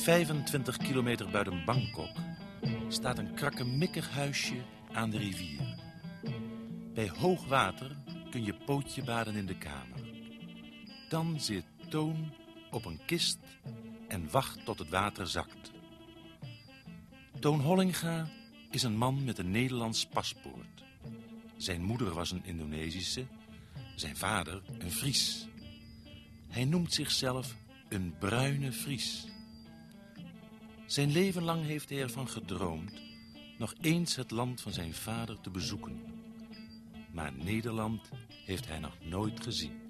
25 kilometer buiten Bangkok staat een krakkemikkig huisje aan de rivier. Bij hoog water kun je pootje baden in de kamer. Dan zit Toon op een kist en wacht tot het water zakt. Toon Hollinga is een man met een Nederlands paspoort. Zijn moeder was een Indonesische, zijn vader een Fries. Hij noemt zichzelf een bruine Fries. Zijn leven lang heeft hij ervan gedroomd nog eens het land van zijn vader te bezoeken. Maar Nederland heeft hij nog nooit gezien.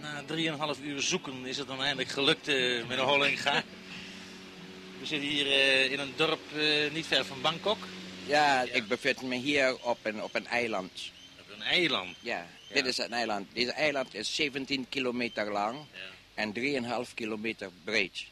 Na drieënhalf uur zoeken is het dan eindelijk gelukt, uh, meneer Hollinga. We zitten hier uh, in een dorp uh, niet ver van Bangkok. Ja, ja, ik bevind me hier op een, op een eiland. Op een eiland? Ja. Dit is een eiland. Deze eiland is 17 kilometer lang en 3,5 kilometer breed.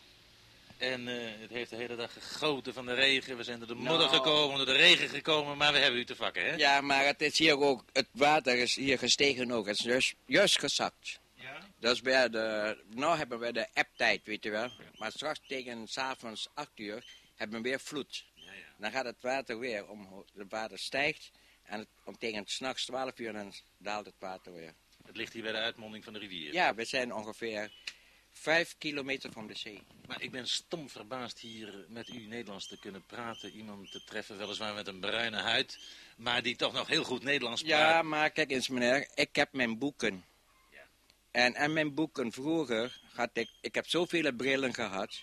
En uh, het heeft de hele dag gegoten van de regen. We zijn door de modder nou. gekomen, door de regen gekomen, maar we hebben u te vakken, hè? Ja, maar het is hier ook, het water is hier gestegen ook. Het is juist, juist gezakt. Ja? Dus bij de, nou hebben we de apptijd, weet je wel. Ja. Maar straks tegen s'avonds 8 uur hebben we weer vloed. Ja, ja. Dan gaat het water weer, om, het water stijgt. En het, om tegen s'nachts 12 uur dan daalt het water weer. Het ligt hier bij de uitmonding van de rivier? Ja, we zijn ongeveer vijf kilometer van de zee. Maar ik ben stom verbaasd hier met u Nederlands te kunnen praten. Iemand te treffen, weliswaar met een bruine huid, maar die toch nog heel goed Nederlands praat. Ja, maar kijk eens meneer, ik heb mijn boeken. Ja. En en mijn boeken vroeger had ik, ik heb zoveel brillen gehad,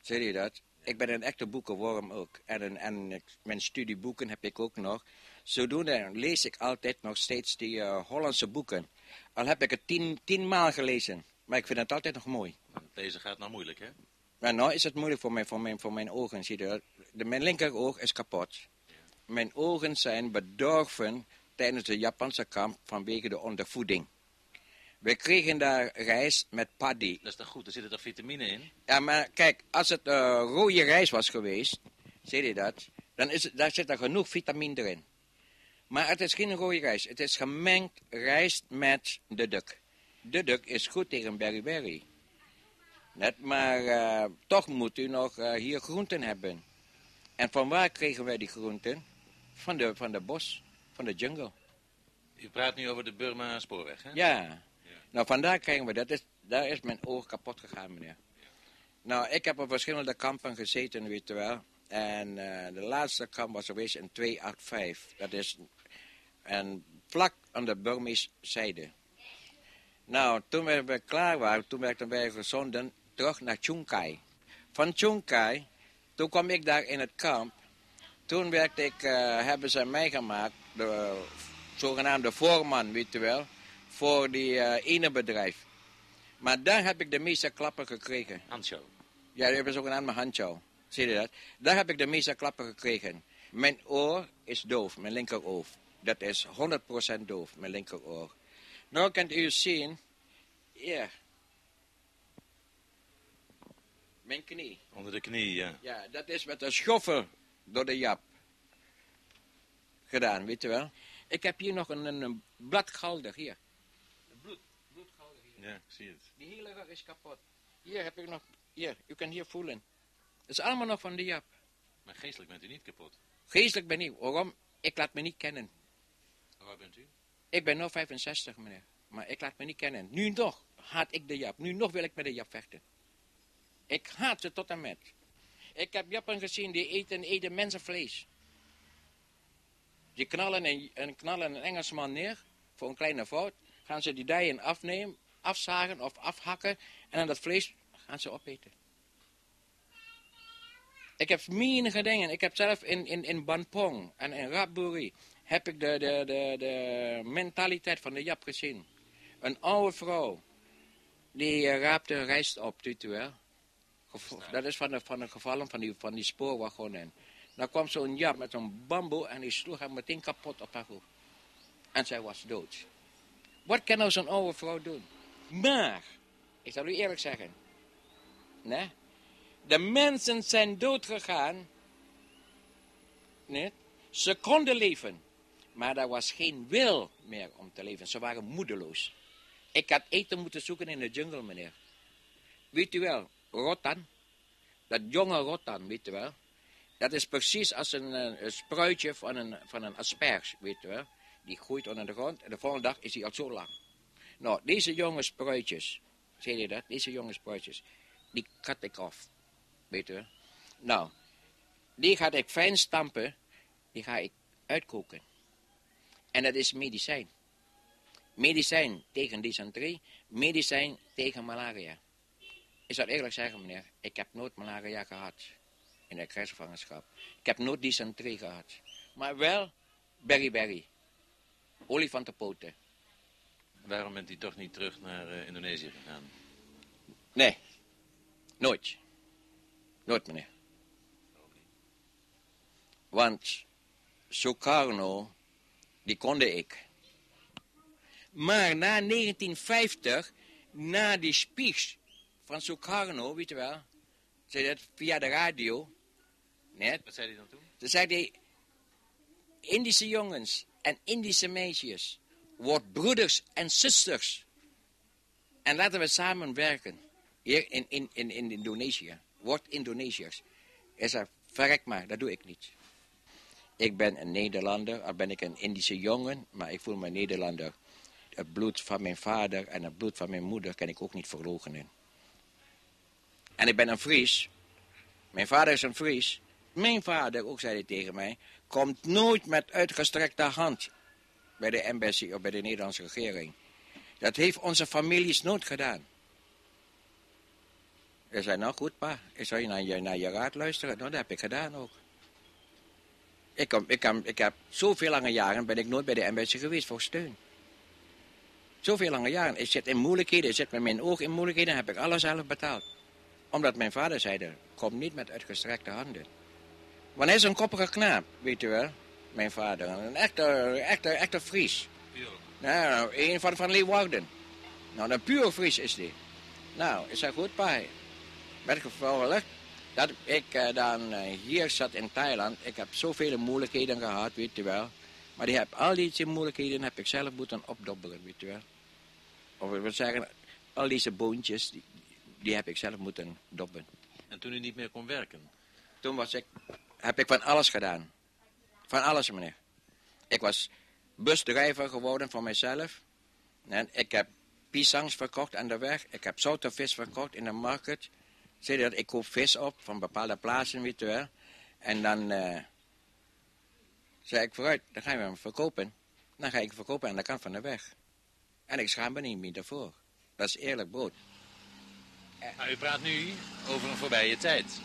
zie je dat? Ik ben een echte boekenworm ook. En, en mijn studieboeken heb ik ook nog. Zodoende lees ik altijd nog steeds die uh, Hollandse boeken. Al heb ik het tien, tien maal gelezen. Maar ik vind het altijd nog mooi. Deze gaat nou moeilijk, hè? Maar nou is het moeilijk voor, mij, voor, mijn, voor mijn ogen. Zie je, de, mijn linkeroog is kapot. Mijn ogen zijn bedorven tijdens de Japanse kamp vanwege de ondervoeding. We kregen daar rijst met paddy. Dat is toch goed, er zitten toch vitamine in? Ja, maar kijk, als het uh, rode rijst was geweest, zie je dat, dan is het, daar zit er genoeg vitamine erin. Maar het is geen rode rijst, het is gemengd rijst met de duk. De duk is goed tegen beriberi. Net, maar uh, toch moet u nog uh, hier groenten hebben. En van waar kregen wij die groenten? Van de, van de bos, van de jungle. U praat nu over de Burma spoorweg, hè? Ja. ja. Nou, vandaar krijgen we dat. Is, daar is mijn oog kapot gegaan, meneer. Nou, ik heb op verschillende kampen gezeten, weet je wel. En uh, de laatste kamp was geweest in 285. Dat is en vlak aan de Burmese zijde. Nou, toen we klaar waren, toen werden wij gezonden terug naar Chungkai. Van Chungkai, toen kwam ik daar in het kamp. Toen werd ik, uh, hebben ze mij gemaakt, de zogenaamde voorman, weet je wel, voor die uh, ene bedrijf. Maar daar heb ik de meeste klappen gekregen. Hancho. Ja, die hebben zogenaamde hancho. Zie je dat? Daar heb ik de meeste klappen gekregen. Mijn oor is doof, mijn linkeroor. Dat is 100% doof, mijn linkeroor. Nou kunt u zien, ja, mijn knie. Onder de knie, ja. Ja, dat is met een schoffer door de jap gedaan, weet je wel. Ik heb hier nog een, een bladgalder, hier. Bloed, bloedgalder hier. Ja, ik zie het. Die hele rug is kapot. Hier heb ik nog, hier, u kan hier voelen. Het is allemaal nog van de jap. Maar geestelijk bent u niet kapot? Geestelijk ben ik, waarom? Ik laat me niet kennen. Waar bent u? Ik ben nu 65, meneer. Maar ik laat me niet kennen. Nu nog haat ik de Jap. Nu nog wil ik met de Jap vechten. Ik haat ze tot en met. Ik heb Jappen gezien die eten, eten mensenvlees. Die knallen een, een, knallen een Engelsman neer voor een kleine fout. Gaan ze die dijen afnemen, afzagen of afhakken. En dan dat vlees gaan ze opeten. Ik heb menige dingen. Ik heb zelf in, in, in Banpong en in Rapburi heb ik de, de, de, de mentaliteit van de Jap gezien. Een oude vrouw, die uh, raapte rijst op, weet u wel. Dat is van de, van de gevallen van die, van die. Dan kwam zo'n Jap met zo'n bamboe en die sloeg haar meteen kapot op haar hoofd. En zij was dood. Wat kan nou zo'n oude vrouw doen? Maar, ik zal u eerlijk zeggen. Nee? De mensen zijn dood gegaan. Nee? Ze konden leven. Maar er was geen wil meer om te leven. Ze waren moedeloos. Ik had eten moeten zoeken in de jungle, meneer. Weet u wel, rotan. Dat jonge rotan, weet u wel. Dat is precies als een, eh, spruitje van een, van een asperge, weet u wel. Die groeit onder de grond en de volgende dag is hij al zo lang. Nou, deze jonge spruitjes, zie je dat? Deze jonge spruitjes, die kat ik af. Weet u wel. Nou, die ga ik fijn stampen, die ga ik uitkoken. En dat is medicijn. Medicijn tegen dysenterie, medicijn tegen malaria. Ik zal eerlijk zeggen, meneer, ik heb nooit malaria gehad in de krijgsgevangenschap. Ik heb nooit dysenterie gehad. Maar wel berry-berry. Olifantenpoten. Waarom bent u toch niet terug naar uh, Indonesië gegaan? Nee, nooit. Nooit, meneer. Want Sukarno, die konde ik. Maar na 1950, na die speech van Sukarno, weet je wel, zei dat via de radio. Net. Wat zei hij dan toen? Toen zei hij, Indische jongens en Indische meisjes, word broeders en zusters. En laten we samen werken. Hier in, in, in, in Indonesië. Word Indonesiërs. Hij zei, verrek maar, dat doe ik niet. Ik ben een Nederlander, al ben ik een Indische jongen, maar ik voel me Nederlander. Het bloed van mijn vader en het bloed van mijn moeder kan ik ook niet verloochenen. En ik ben een Fries. Mijn vader is een Fries. Mijn vader, ook zei hij tegen mij, komt nooit met uitgestrekte hand bij de embassy of bij de Nederlandse regering. Dat heeft onze families nooit gedaan. Hij zei, nou goed pa, ik je naar, je naar je raad luisteren. Nou, dat heb ik gedaan ook. Ik, kom, ik, kan, ik heb zoveel lange jaren ben ik nooit bij de embassy geweest voor steun. Zoveel lange jaren. Ik zit in moeilijkheden, ik zit met mijn oog in moeilijkheden, heb ik alles zelf betaald. Omdat mijn vader zei, kom niet met uitgestrekte handen. Want hij is een koppige knaap, weet u wel. Mijn vader, een echte, echte, echte Fries. Nou, een van, van Leeuwarden. Nou, een puur Fries is die. Nou, is dat goed, pa? Met gevolg dat ik uh, dan uh, hier zat in Thailand. Ik heb zoveel moeilijkheden gehad, weet u wel. Maar die heb, al die moeilijkheden heb ik zelf moeten opdobbelen, weet wel. Of ik wil zeggen, al deze boontjes, die, die heb ik zelf moeten dobben. En toen u niet meer kon werken? Toen was ik, heb ik van alles gedaan. Van alles, meneer. Ik was busdrijver geworden voor mijzelf. En ik heb pisangs verkocht aan de weg. Ik heb zoute vis verkocht in de markt. Je dat? Ik koop vis op van bepaalde plaatsen, weet je wel. En dan uh, zei ik vooruit, dan gaan we hem verkopen. Dan ga ik verkopen aan de kant van de weg. En ik schaam me niet meer daarvoor. Dat is eerlijk brood. Maar u praat nu over een voorbije tijd.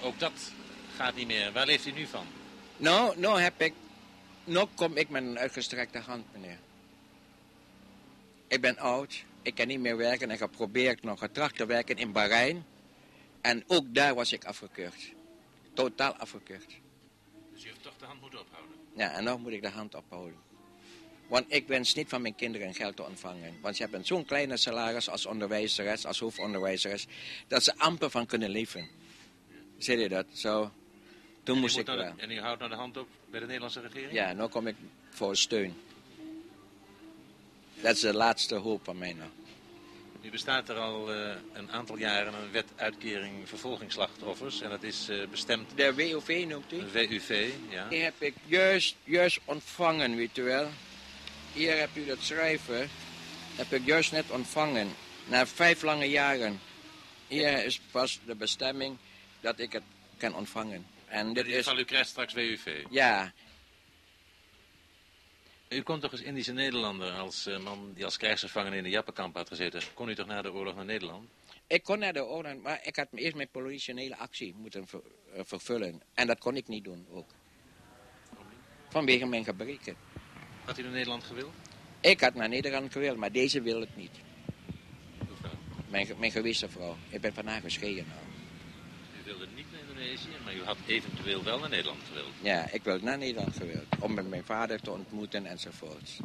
Ook dat gaat niet meer. Waar leeft u nu van? Nou, nou heb ik... Nou kom ik met een uitgestrekte hand, meneer. Ik ben oud. Ik kan niet meer werken. Ik heb geprobeerd nog getracht te werken in Bahrein. En ook daar was ik afgekeurd. Totaal afgekeurd. Dus u heeft toch de hand moeten ophouden? Ja, en nog moet ik de hand ophouden. Want ik wens niet van mijn kinderen geld te ontvangen. Want ze hebben zo'n kleine salaris als onderwijzeres, als hoofdonderwijzeres, dat ze amper van kunnen leven. Zie je dat? Zo. Toen en moest ik wel. En u houdt nou de hand op bij de Nederlandse regering? Ja, nu kom ik voor steun. Dat is de laatste hoop van mij nou. Nu bestaat er al uh, een aantal jaren een wet uitkering vervolgingsslachtoffers. En dat is uh, bestemd... De WUV noemt u? WUV, ja. Die heb ik juist, juist ontvangen, weet u wel. Hier heb u dat schrijven. Heb ik juist net ontvangen. Na vijf lange jaren. Hier is pas de bestemming dat ik het kan ontvangen. En dit is... u krijgt straks WUV. Ja, U komt toch als Indische Nederlander, als uh, man die als krijgsgevangene in de Jappenkamp had gezeten. Kon u toch na de oorlog naar Nederland? ik kon naar de oorlog, maar ik had eerst mijn politionele actie moeten ver- eh, vervullen. En dat kon ik niet doen ook. Vanwege mijn gebreken. Had u naar Nederland gewild? Ik had naar Nederland gewild, maar deze wil het niet. Mijn, mijn gewisse vrouw. Ik ben van haar gescheiden nou. Wilde maar u had eventueel wel naar Nederland gewild. Ja, ik wil naar Nederland gewild. Om met mijn vader te ontmoeten enzovoorts.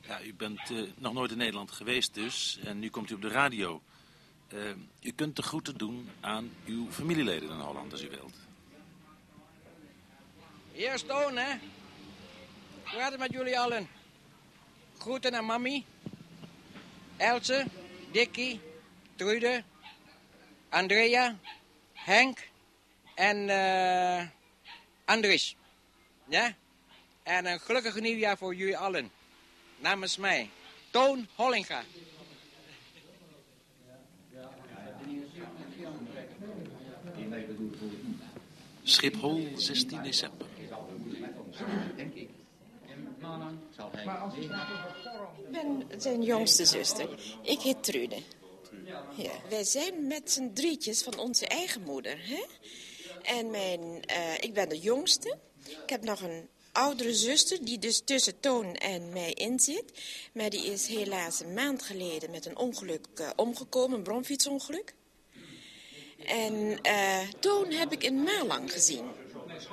Ja, u bent eh, nog nooit in Nederland geweest dus. En nu komt u op de radio. Eh, u kunt de groeten doen aan uw familieleden in Holland als u wilt. Hier Stone, hè? Hoe gaat het met jullie allen? Groeten aan mami. Else, Dickie, Trude, Andrea, Henk en eh Andries. Ja? En een gelukkig nieuwjaar voor jullie allen. Namens mij, Toon Hollinga. Schiphol, 16 december. Ik ben zijn jongste zuster. Ik heet Trude. Ja, wij zijn met z'n drietjes van onze eigen moeder. Hè? En mijn, eh, ik ben de jongste. Ik heb nog een oudere zuster die dus tussen Toon en mij in zit. Maar die is helaas een maand geleden met een ongeluk eh, omgekomen, een bromfietsongeluk. En eh, Toon heb ik in Malang gezien.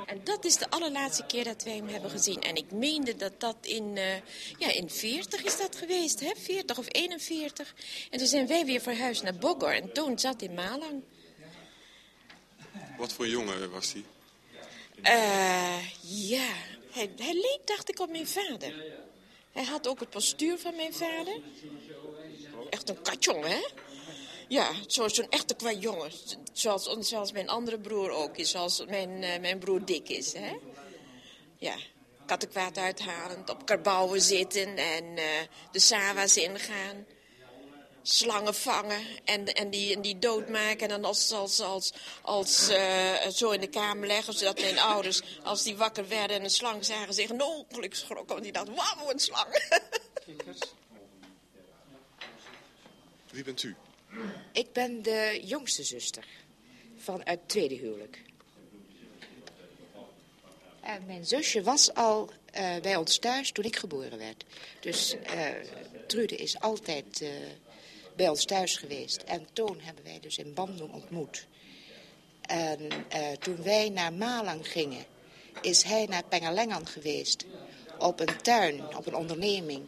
En dat is de allerlaatste keer dat wij hem hebben gezien. En ik meende dat dat in, ja, in 40 is dat geweest, hè? 40 of 41. En toen zijn wij weer verhuisd naar Bogor. En Toon zat in Malang. Wat voor jongen was hij? Eh, ja, hij, leek, dacht ik, op mijn vader. Hij had ook het postuur van mijn vader. Echt een katjongen, hè? Ja, zo- zo'n echte kwajjongen. Zoals, zoals mijn andere broer ook is. Zoals mijn, eh, mijn broer Dick is, hè? Ja, kattenkwaad uithalend, op karbouwen zitten en eh, de sawa's ingaan. Slangen vangen en, en, die, en die doodmaken en dan als, als, als, als eh, zo in de kamer leggen. Zodat mijn ouders, als die wakker werden en een slang zagen, zich een ongeluk schrokken. Want die dachten, wauw, een slang. Wie bent u? Ik ben de jongste zuster van het tweede huwelijk. En mijn zusje was al eh, bij ons thuis toen ik geboren werd. Dus eh, Trude is altijd eh, bij ons thuis geweest. En Toon hebben wij dus in Bandung ontmoet. En eh, toen wij naar Malang gingen, is hij naar Pengalengan geweest. Op een tuin, op een onderneming.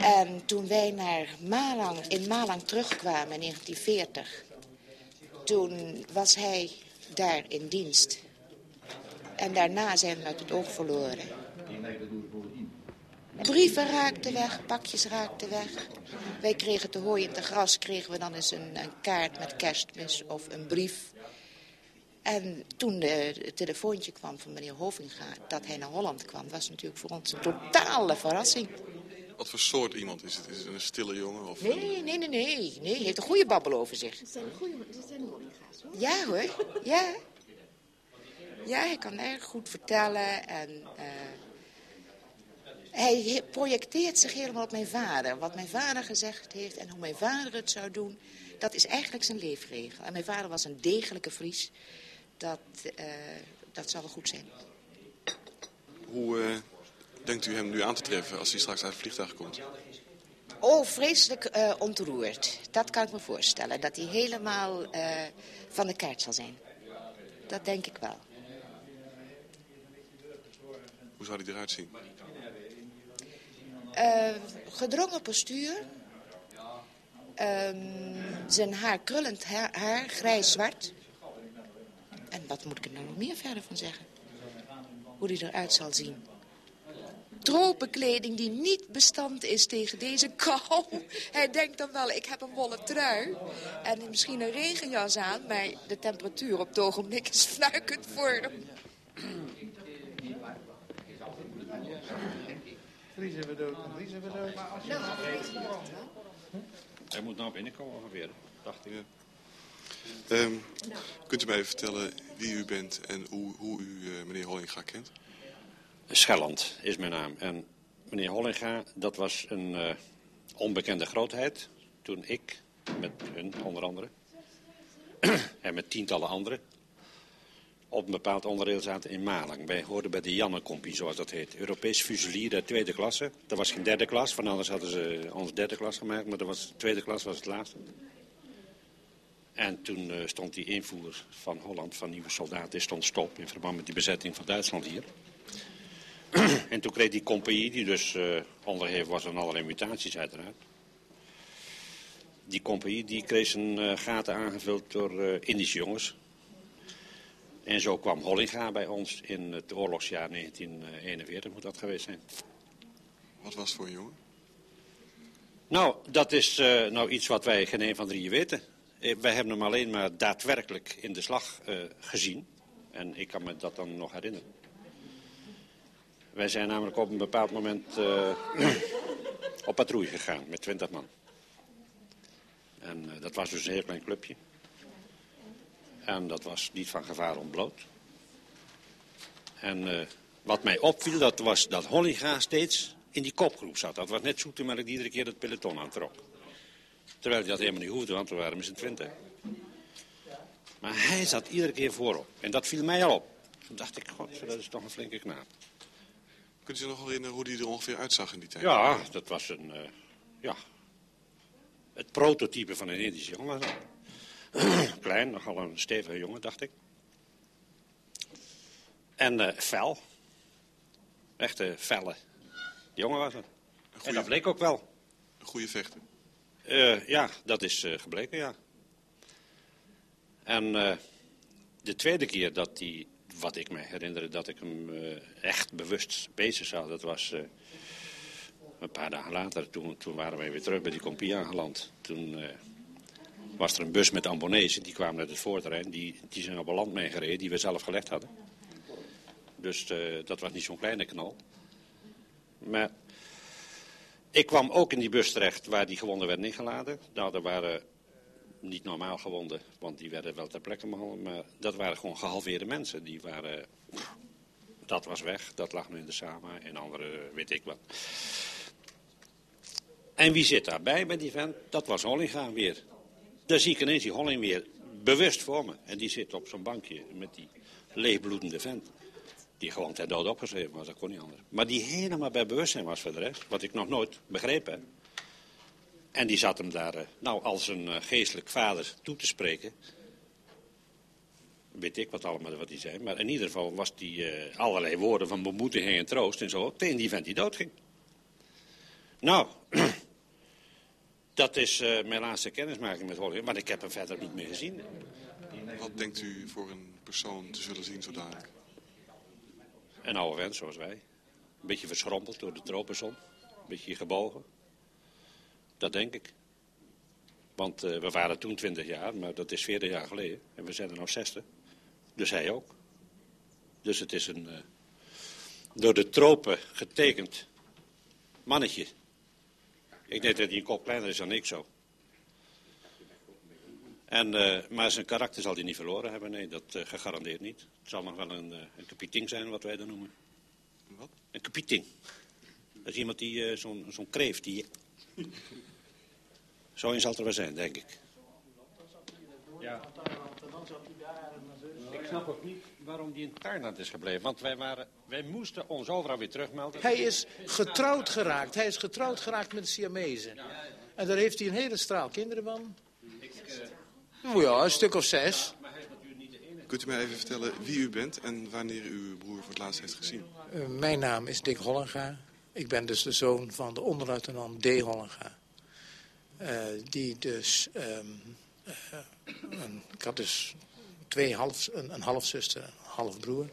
En toen wij naar Malang, in Malang terugkwamen in 1940... toen was hij daar in dienst. En daarna zijn we het oog verloren. Brieven raakten weg, pakjes raakten weg. Wij kregen te hooi en te gras, kregen we dan eens een, een kaart met kerstmis of een brief. En toen het telefoontje kwam van meneer Hovinga dat hij naar Holland kwam... was natuurlijk voor ons een totale verrassing. Wat voor soort iemand is het? Is het een stille jongen? Of Nee, nee, nee, nee. nee. Hij heeft een goede babbel over zich. Dat zijn goede, dat zijn hoor. Ja hoor, ja. Ja, hij kan erg goed vertellen en eh, hij projecteert zich helemaal op mijn vader. Wat mijn vader gezegd heeft en hoe mijn vader het zou doen, dat is eigenlijk zijn leefregel. En mijn vader was een degelijke Fries. Dat, eh, dat zal wel goed zijn. hoe eh, denkt u hem nu aan te treffen als hij straks uit het vliegtuig komt? Oh, vreselijk eh, ontroerd. Dat kan ik me voorstellen. Dat hij helemaal van de kaart zal zijn. Dat denk ik wel. Hoe zou hij eruit zien? Eh, gedrongen postuur. Ehm, zijn haar, krullend haar, grijs-zwart. En wat moet ik er nou nog meer verder van zeggen? Hoe hij eruit zal zien. Tropenkleding die niet bestand is tegen deze kou. Hij denkt dan wel, ik heb een wollen trui. En misschien een regenjas aan, maar de temperatuur op het ogenblik is fnuikend voor hem. Vriezen we dood, vriezen we dood. Hij moet nou binnenkomen ongeveer, dacht ik. Ehm, kunt u mij even vertellen wie u bent en hoe, hoe u eh, meneer Hollinga kent? Schelland is mijn naam. En meneer Hollinga, dat was een eh, onbekende grootheid. Toen ik, met hun onder andere, en met tientallen anderen, op een bepaald onderdeel zaten in Malang. Wij hoorden bij de Janne-compie, zoals dat heet. Europees Fusilier der tweede klasse. Dat was geen derde klas, van anders hadden ze ons derde klas gemaakt. Maar dat was, tweede klas was het laatste. En toen eh, stond die invoer van Holland, van nieuwe soldaten, stond stop in verband met die bezetting van Duitsland hier. en toen kreeg die compagnie, die dus eh onderhevig was aan allerlei mutaties uiteraard. Die compagnie die kreeg zijn eh, gaten aangevuld door Indische jongens. En zo kwam Hollinga bij ons in het oorlogsjaar 1941, moet dat geweest zijn. Wat was het voor een jongen? Nou, dat is uh, nou iets wat wij geen een van drieën weten. Eh, wij hebben hem alleen maar daadwerkelijk in de slag uh, gezien. En ik kan me dat dan nog herinneren. Wij zijn namelijk op een bepaald moment uh, op patrouille gegaan met twintig man. En dat was dus een heel klein clubje. En dat was niet van gevaar ontbloot. En wat mij opviel, dat was dat Hollinga steeds in die kopgroep zat. Dat was net Zoetemelk die iedere keer het peloton aantrok. Terwijl hij dat helemaal niet hoefde, want we waren met z'n twintig. Maar hij zat iedere keer voorop. En dat viel mij al op. Toen dacht ik, god, dat is toch een flinke knaap. Kunt u zich nog herinneren hoe die er ongeveer uitzag in die tijd? Ja, dat was een... Uh, ja, het prototype van een Indische jongen. Klein, nogal een stevige jongen, dacht ik. En uh, fel. Echte felle jongen was het. En dat bleek ook wel. Een goede vechter? Uh, ja, dat is uh, gebleken, ja. En de tweede keer dat hij, wat ik me herinner, dat ik hem echt bewust bezig zag, dat was een paar dagen later. Toen, toen waren wij weer terug bij die compie aangeland. Toen was er een bus met ambonezen, die kwamen uit het voorterrein. Die, die zijn op een land meegereden, die we zelf gelegd hadden. Dus dat was niet zo'n kleine knal. Maar ik kwam ook in die bus terecht waar die gewonden werden ingeladen. Nou, waren niet normaal gewonden, want die werden wel ter plekke behandeld. Maar dat waren gewoon gehalveerde mensen. Die waren, dat was weg, dat lag nu in de Sama en andere weet ik wat. En wie zit daarbij bij die vent? Dat was Hollinga weer. Daar zie ik ineens die Holling weer bewust voor me. En die zit op zo'n bankje met die leegbloedende vent. Die gewoon ter dood opgeschreven was, dat kon niet anders. Maar die helemaal bij bewustzijn was voor de rest, wat ik nog nooit begrepen heb. En die zat hem daar, eh, nou, als een eh, geestelijk vader toe te spreken. Weet ik wat allemaal wat hij zei. Maar in ieder geval was die uh, allerlei woorden van bemoediging en troost en zo. Tegen die vent die doodging. Nou, dat is uh, mijn laatste kennismaking met Holger. Maar ik heb hem verder niet meer gezien. Wat denkt u voor een persoon te zullen zien zo dadelijk? Een oude vent zoals wij. Een beetje verschrompeld door de tropenzon. Een beetje gebogen. Dat denk ik. Want uh, we waren toen 20 jaar, maar dat is 40 jaar geleden. En we zijn er nou 60. Dus hij ook. Dus het is een uh, door de tropen getekend mannetje. Ik denk dat hij een kop kleiner is dan ik zo. En, uh, maar zijn karakter zal hij niet verloren hebben, nee, dat uh, gegarandeerd niet. Het zal nog wel een, uh, een kapiteng zijn, wat wij dan noemen. Wat? Een kapiteng. Dat is iemand die, zo'n zo'n kreeft, die... Zo een zal er wel zijn, denk ik. Ja. Ik snap ook niet waarom die in Thailand is gebleven. Want wij, waren, wij moesten ons overal weer terugmelden. Hij is getrouwd geraakt. Hij is getrouwd geraakt met de Siamezen. En daar heeft hij een hele straal kinderen van. Oh ja, een stuk of zes. Kunt u mij even vertellen wie u bent en wanneer u uw broer voor het laatst heeft gezien? Uh, mijn naam is Dick Hollenga. Ik ben dus de zoon van de onderluitenant D. Hollenga. Uh, die dus... Um, uh, een, ik had dus twee half, een, een halfzuster, een halfbroer.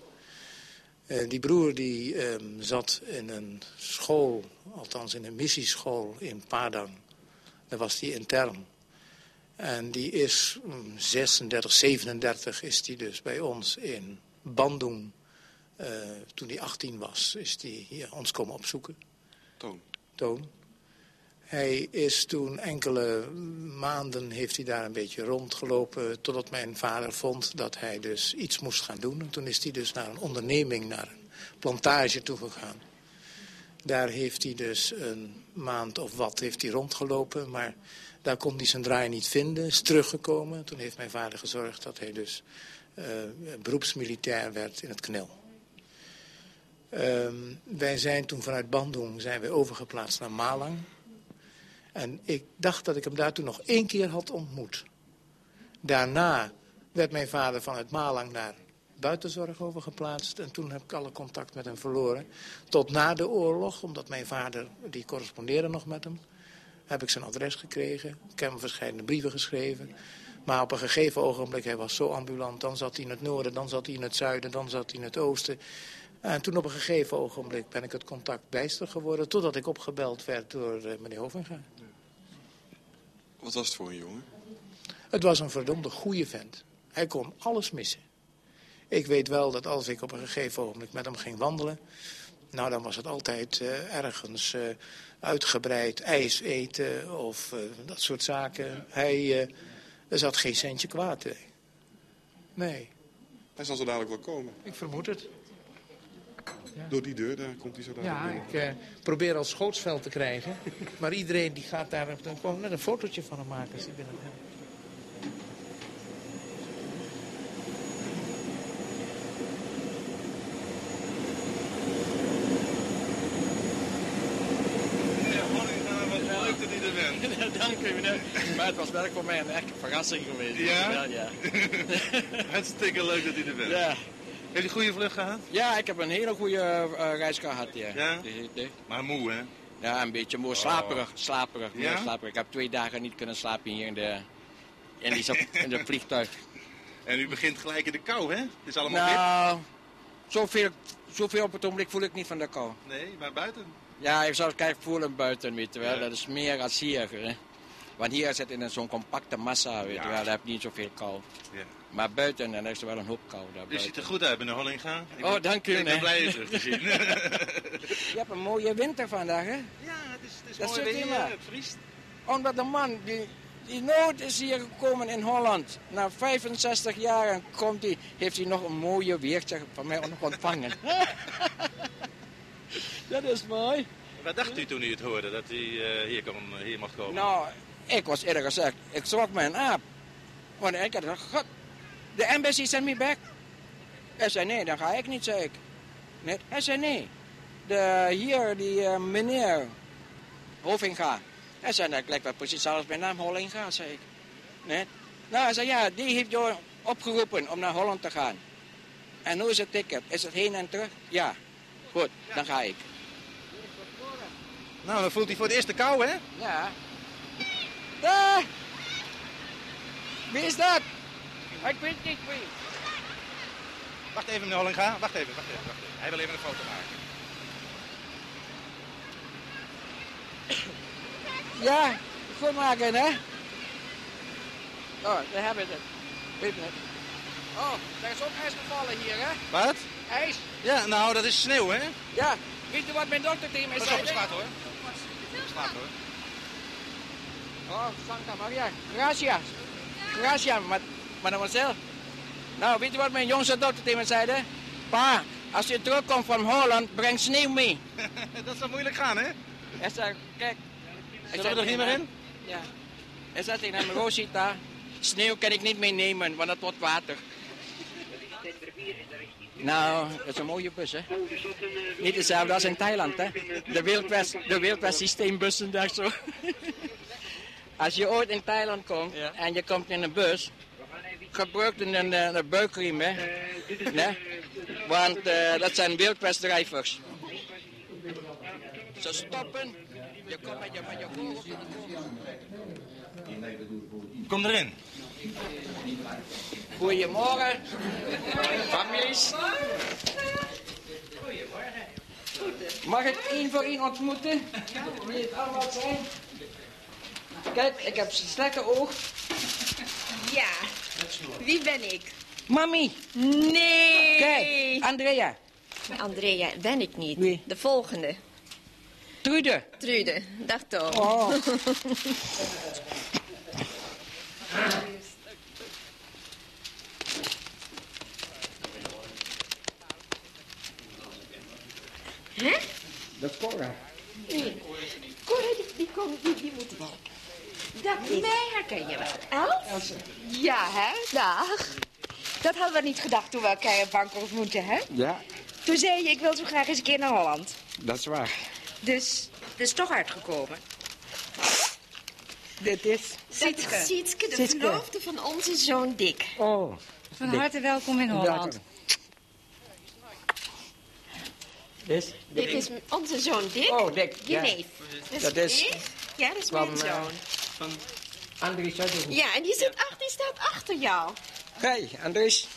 die broer die um, zat in een school, althans in een missieschool in Padang. Daar was hij intern. En die is 36, 37 is die dus bij ons in Bandung. Uh, toen hij 18 was, is hij hier ons komen opzoeken. Toon. Toon. Hij is toen enkele maanden heeft hij daar een beetje rondgelopen... totdat mijn vader vond dat hij dus iets moest gaan doen. En toen is hij dus naar een onderneming, naar een plantage toegegaan. Daar heeft hij dus een maand of wat heeft hij rondgelopen... maar daar kon hij zijn draai niet vinden, is teruggekomen. Toen heeft mijn vader gezorgd dat hij dus uh, beroepsmilitair werd in het knel. Um, wij zijn toen vanuit Bandung zijn we overgeplaatst naar Malang. En ik dacht dat ik hem daar toen nog één keer had ontmoet. Daarna werd mijn vader vanuit Malang naar buitenzorg overgeplaatst. En toen heb ik alle contact met hem verloren. Tot na de oorlog, omdat mijn vader, die correspondeerde nog met hem heb ik zijn adres gekregen. Ik heb hem verschillende brieven geschreven. Maar op een gegeven ogenblik, hij was zo ambulant. Dan zat hij in het noorden, dan zat hij in het zuiden, dan zat hij in het oosten. En toen op een gegeven ogenblik ben ik het contact bijster geworden... totdat ik opgebeld werd door uh, meneer Hovinga. Wat was het voor een jongen? Het was een verdomde goede vent. Hij kon alles missen. Ik weet wel dat als ik op een gegeven ogenblik met hem ging wandelen... nou, dan was het altijd uh, ergens uh, uitgebreid ijs eten of uh, dat soort zaken. Hij, er zat geen centje kwaad in. Nee. Hij zal zo dadelijk wel komen. Ik vermoed het. Ja. Door die deur, daar komt hij zo dadelijk Ja, ik probeer al schootsveld te krijgen. Maar iedereen die gaat daar dan gewoon net een fotootje van hem maken als hij binnen Leuk dat u er bent. Dank u, meneer. Maar het was wel voor mij een echte verrassing geweest. Ja? Ja, ja. Hartstikke leuk dat u er bent. ja. Heeft u een goede vlucht gehad? Ja, ik heb een hele goede eh, reis gehad, ja. Ja? De- de- Maar moe, hè? ja, een beetje moe, slaperig, slaperig, Ja? slaperig. Ik heb twee dagen niet kunnen slapen hier in de, in die, in de vliegtuig. En u begint gelijk in de kou, hè? Het is allemaal wit. Nou, zoveel, zoveel op het ogenblik voel ik niet van de kou. Nee, maar buiten. Ja, ik zou het kijken voelen buiten, weet je wel. Ja. Dat is meer als hier. Hè. Want hier zit in zo'n compacte massa, weet je Ja. wel. Daar heb je niet zoveel kou. Ja. Maar buiten, dan is er wel een hoop kou. Daar U ziet er goed uit, meneer Hollinga. Ik Oh, ben- dank u, Ik ben blij u terug te zien. Je hebt een mooie winter vandaag, hè? Ja, het is, het is Dat mooi weer. Het vriest. Omdat de man, die, die nooit is hier gekomen in Holland. Na 65 jaar en komt hij, heeft hij nog een mooie weertje van mij ontvangen. Dat is mooi. Wat dacht u toen u het hoorde, dat u eh, hier, kon, hier mocht komen? Nou, ik was eerder gezegd, ik schrok een aap. Want ik had gezegd, god, de embassy sent me back. Hij zei, nee, dan ga ik niet, zei ik. Nee, hij zei, nee. De, hier, die eh, meneer Hovinga. Hij zei, dat lijkt wel precies zoals mijn naam Hollinga, zei ik. Nee. Nou, hij zei, ja, die heeft jou opgeroepen om naar Holland te gaan. En hoe is het ticket? Is het heen en terug? Ja. Goed, dan ga ik. Nou, dan voelt hij voor het eerst de kou, hè? Ja. Daar! Wie is dat? Ik weet niet wie. Wacht even, meneer Hollinga. Wacht even, wacht even, wacht even. Hij wil even een foto maken. Ja, goed maken, hè? Oh, daar hebben we het. Weet het. Oh, daar is ook ijs gevallen hier, hè? Wat? IJs. Ja, nou, dat is sneeuw, hè? Ja, weet je wat mijn dokter tegen mij Pas zei? op, het slaat, hoor. Slaat, hoor. Oh, Santa Maria. Gracias. Gracias, mademoiselle. Nou, weet je wat mijn jongste dochter tegen me zei? hè? Pa, als je terugkomt van Holland, breng sneeuw mee. dat zal moeilijk gaan, hè? Hij zei, kijk. Zullen we er niet meer in? Ja. Hij zei tegen hem, Rosita, sneeuw kan ik niet meenemen, want het wordt water. Nou, dat is een mooie bus, hè? Niet hetzelfde als in Thailand, hè? De Wildwest, de Wildwest systeembussen daar zo. Als je ooit in Thailand komt en je komt in een bus, gebruik een, een, een buikriem, hè? Nee? Want eh, dat zijn wildwestdrijvers. Ze stoppen, je komt met je, met je in Kom erin. Goedemorgen, families. Mag ik één voor één ontmoeten? Wie het allemaal zijn? Kijk, ik heb slechte oog. Ja. Wie ben ik? Mami, Nee. kijk, Andrea, Andrea, ben ik niet. Wie? De volgende. Trude. Trude. Dag Toon. Oh. Hè? Dat is Cora. Nee. Cora, die, die, komt- die, die moet werken. Dat is... Mij herken je wel. Els? Ja, hè? Dag. Dat hadden we niet gedacht toen we elkaar in Bangkok ontmoetten, hè? Ja, Toen zei je, ik wil zo graag eens een keer naar Holland. dat is waar. Dus het is toch uitgekomen. Dit is... Sietske. Sietske, de Sietske. verloofde van onze zoon Dick. Oh. Van harte welkom in Holland. Dit, Dit is onze zoon Dick. Oh, Dick, Je ja. neef. Dat is? Ja, dat is mijn eh, zoon. Van, Andries. Ja, en die, zit achter, die staat achter jou. Hey, Andries.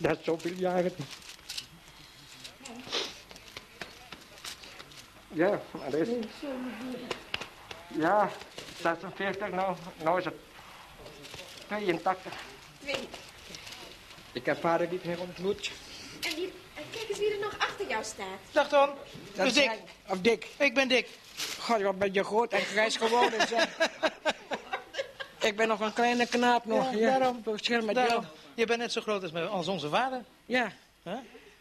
Dat is zoveel jaren. Ja, Andries. Ja, 46, nou, nou is het 82. Twee. Ik heb vader niet meer ontmoet. En, die, kijk eens wie er nog achter jou staat. Dag Ton. Dat Dus Dick. zijn- Of Dick. Ik ben Dick. God, wat ben je groot en grijs geworden, zeg. Ik ben nog een kleine knaap nog. Ja, daarom. Verschil met Daarom. jou. Je bent net zo groot als, mijn- als onze vader. Ja. Huh?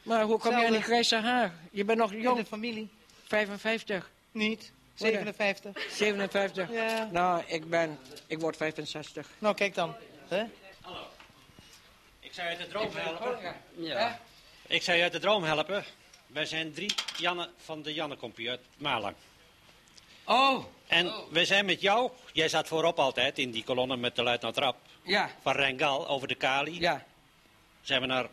Maar hoe kom je aan die grijze haar? Je bent nog In jong. de familie. 55. Niet. Wat, hè? 57. 57. Ja. Nou, ik ben... Ik word 65. Nou, kijk dan. Hè? Ik zou je uit de droom helpen. Ja. Ik zou je uit de droom helpen. Wij zijn drie Janne van de Jannekompie uit Malang. Oh, En wij zijn met jou, jij zat voorop altijd in die kolonne met de luitenant Rap ja. van Rengal over de Kali. Ja. Zijn we naar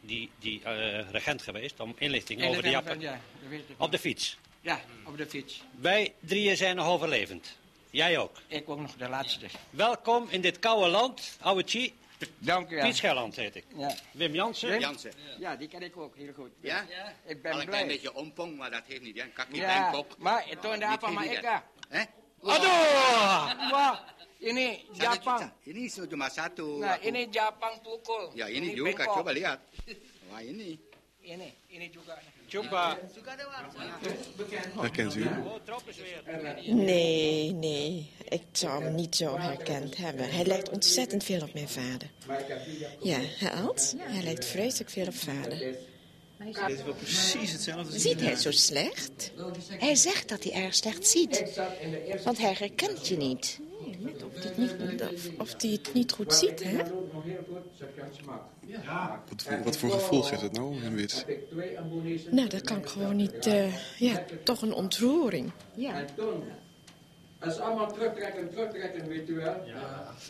die, die eh, regent geweest om inlichting In over de jappen. Ja, dat weet ik Op de fiets. Ja, op de fiets. Wij drieën zijn nog overlevend. Jij ook. Ik ook nog de laatste. Welkom in dit koude land, oude Chi. Dank u wel. Piet Scherland heet ik. Ja. Wim Jansen. Wim? Jansen. ja, die ken ik ook heel goed. Ja? Ik ben Al een blij. klein beetje ompong, maar dat heeft niet. Hè? Een kakkie Ja, Bangkok. maar ik... Hè? Aduh! Wah, ini Jepang. Ini cuma satu. Nah, Aku- ini Jepang pukul. Ya ini juga, Bangkok. coba lihat. Wah ini. Ini, ini juga. Coba. Herkent u? Nee, nee. Ik zou hem niet zo herkend hebben. Hij lijkt ontzettend veel op mijn vader. Ja, hè, Alt? Hij lijkt vreselijk veel op vader. Dit is wel precies hetzelfde. Ziet hij zo slecht? Hij zegt dat hij erg slecht ziet. Want hij herkent je niet. Net of hij het niet, of, of hij het niet goed ziet, hè? Wat, voor- wat voor gevoel geeft het nou, hem wit? Nou, dat kan ik gewoon niet... eh, ja, toch een ontroering. Ja. Is allemaal terugtrekken, terugtrekken, weet u wel.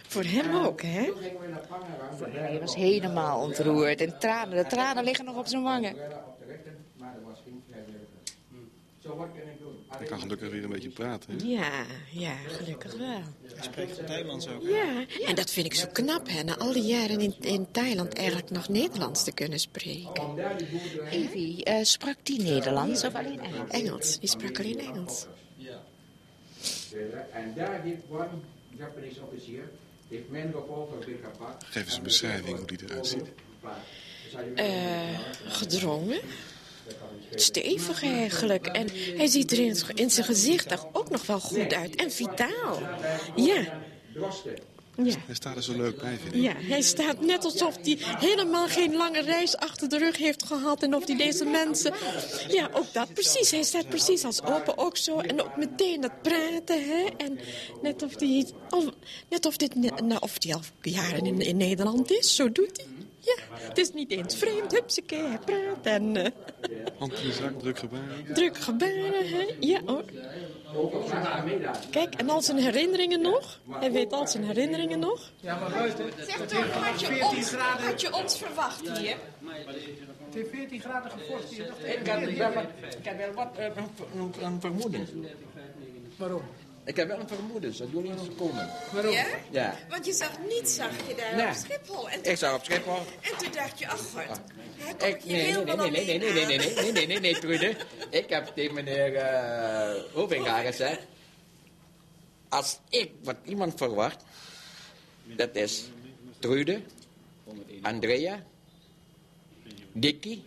Voor hem ook, hè? Toen gingen we naar Pangerang. Hij was helemaal ontroerd. En tranen, de tranen liggen nog op zijn wangen. Rechter, maar er ik? Hij kan gelukkig weer een beetje praten. hè? Ja, ja, gelukkig wel. Hij spreekt Nederlands ook. Ja, en dat vind ik zo knap, hè? Na al die jaren in, in Thailand eigenlijk nog Nederlands te kunnen spreken. Evie, eh, sprak die Nederlands of alleen Engels? Engels, die sprak alleen Engels. En daar heeft one Japanese officier. Geef eens een beschrijving hoe die eruit ziet. Eh, gedrongen. Stevig eigenlijk. En hij ziet er in, zijn gezicht ook nog wel goed uit. En vitaal. Ja, ja. Hij staat er zo leuk bij, vind ik. Ja, hij staat net alsof hij helemaal geen lange reis achter de rug heeft gehad. En of hij deze mensen... Ja, ook dat precies. Hij staat precies als open ook zo. En ook meteen dat praten, hè. En net of hij... Of, net of, dit, nou, of hij al jaren in, in Nederland is. Zo doet hij. Ja, het is niet eens vreemd. Hupsakee, hij praat en... Hand in de zak, druk gebaren. druk gebaren, hè. Ja, hoor. Kijk, en al zijn herinneringen nog. Hij weet al zijn herinneringen nog. Ja, maar buiten. Zeg het toch, had je, ons, 14 graden. had je ons verwacht hier? Het heeft 14 graden gevorst hier. Ik heb wel, wat- ik heb wel wat eh, een vermoeden. Waarom? Ik heb wel een vermoeden dat jullie eens komen. Waarom? Ja? Ja. Want je zag niet, zag je daar Nee. op Schiphol. En toen, Ik zag op Schiphol. en toen dacht je, ach god, hij komt Ik, hier nee, nee, nee, nee, nee, nee, nee, nee, nee, nee, nee, nee, nee, Trude. Ik heb tegen meneer uh, Hovinga gezegd. Als ik wat iemand verwacht, dat is Trude, Andrea, Dikkie,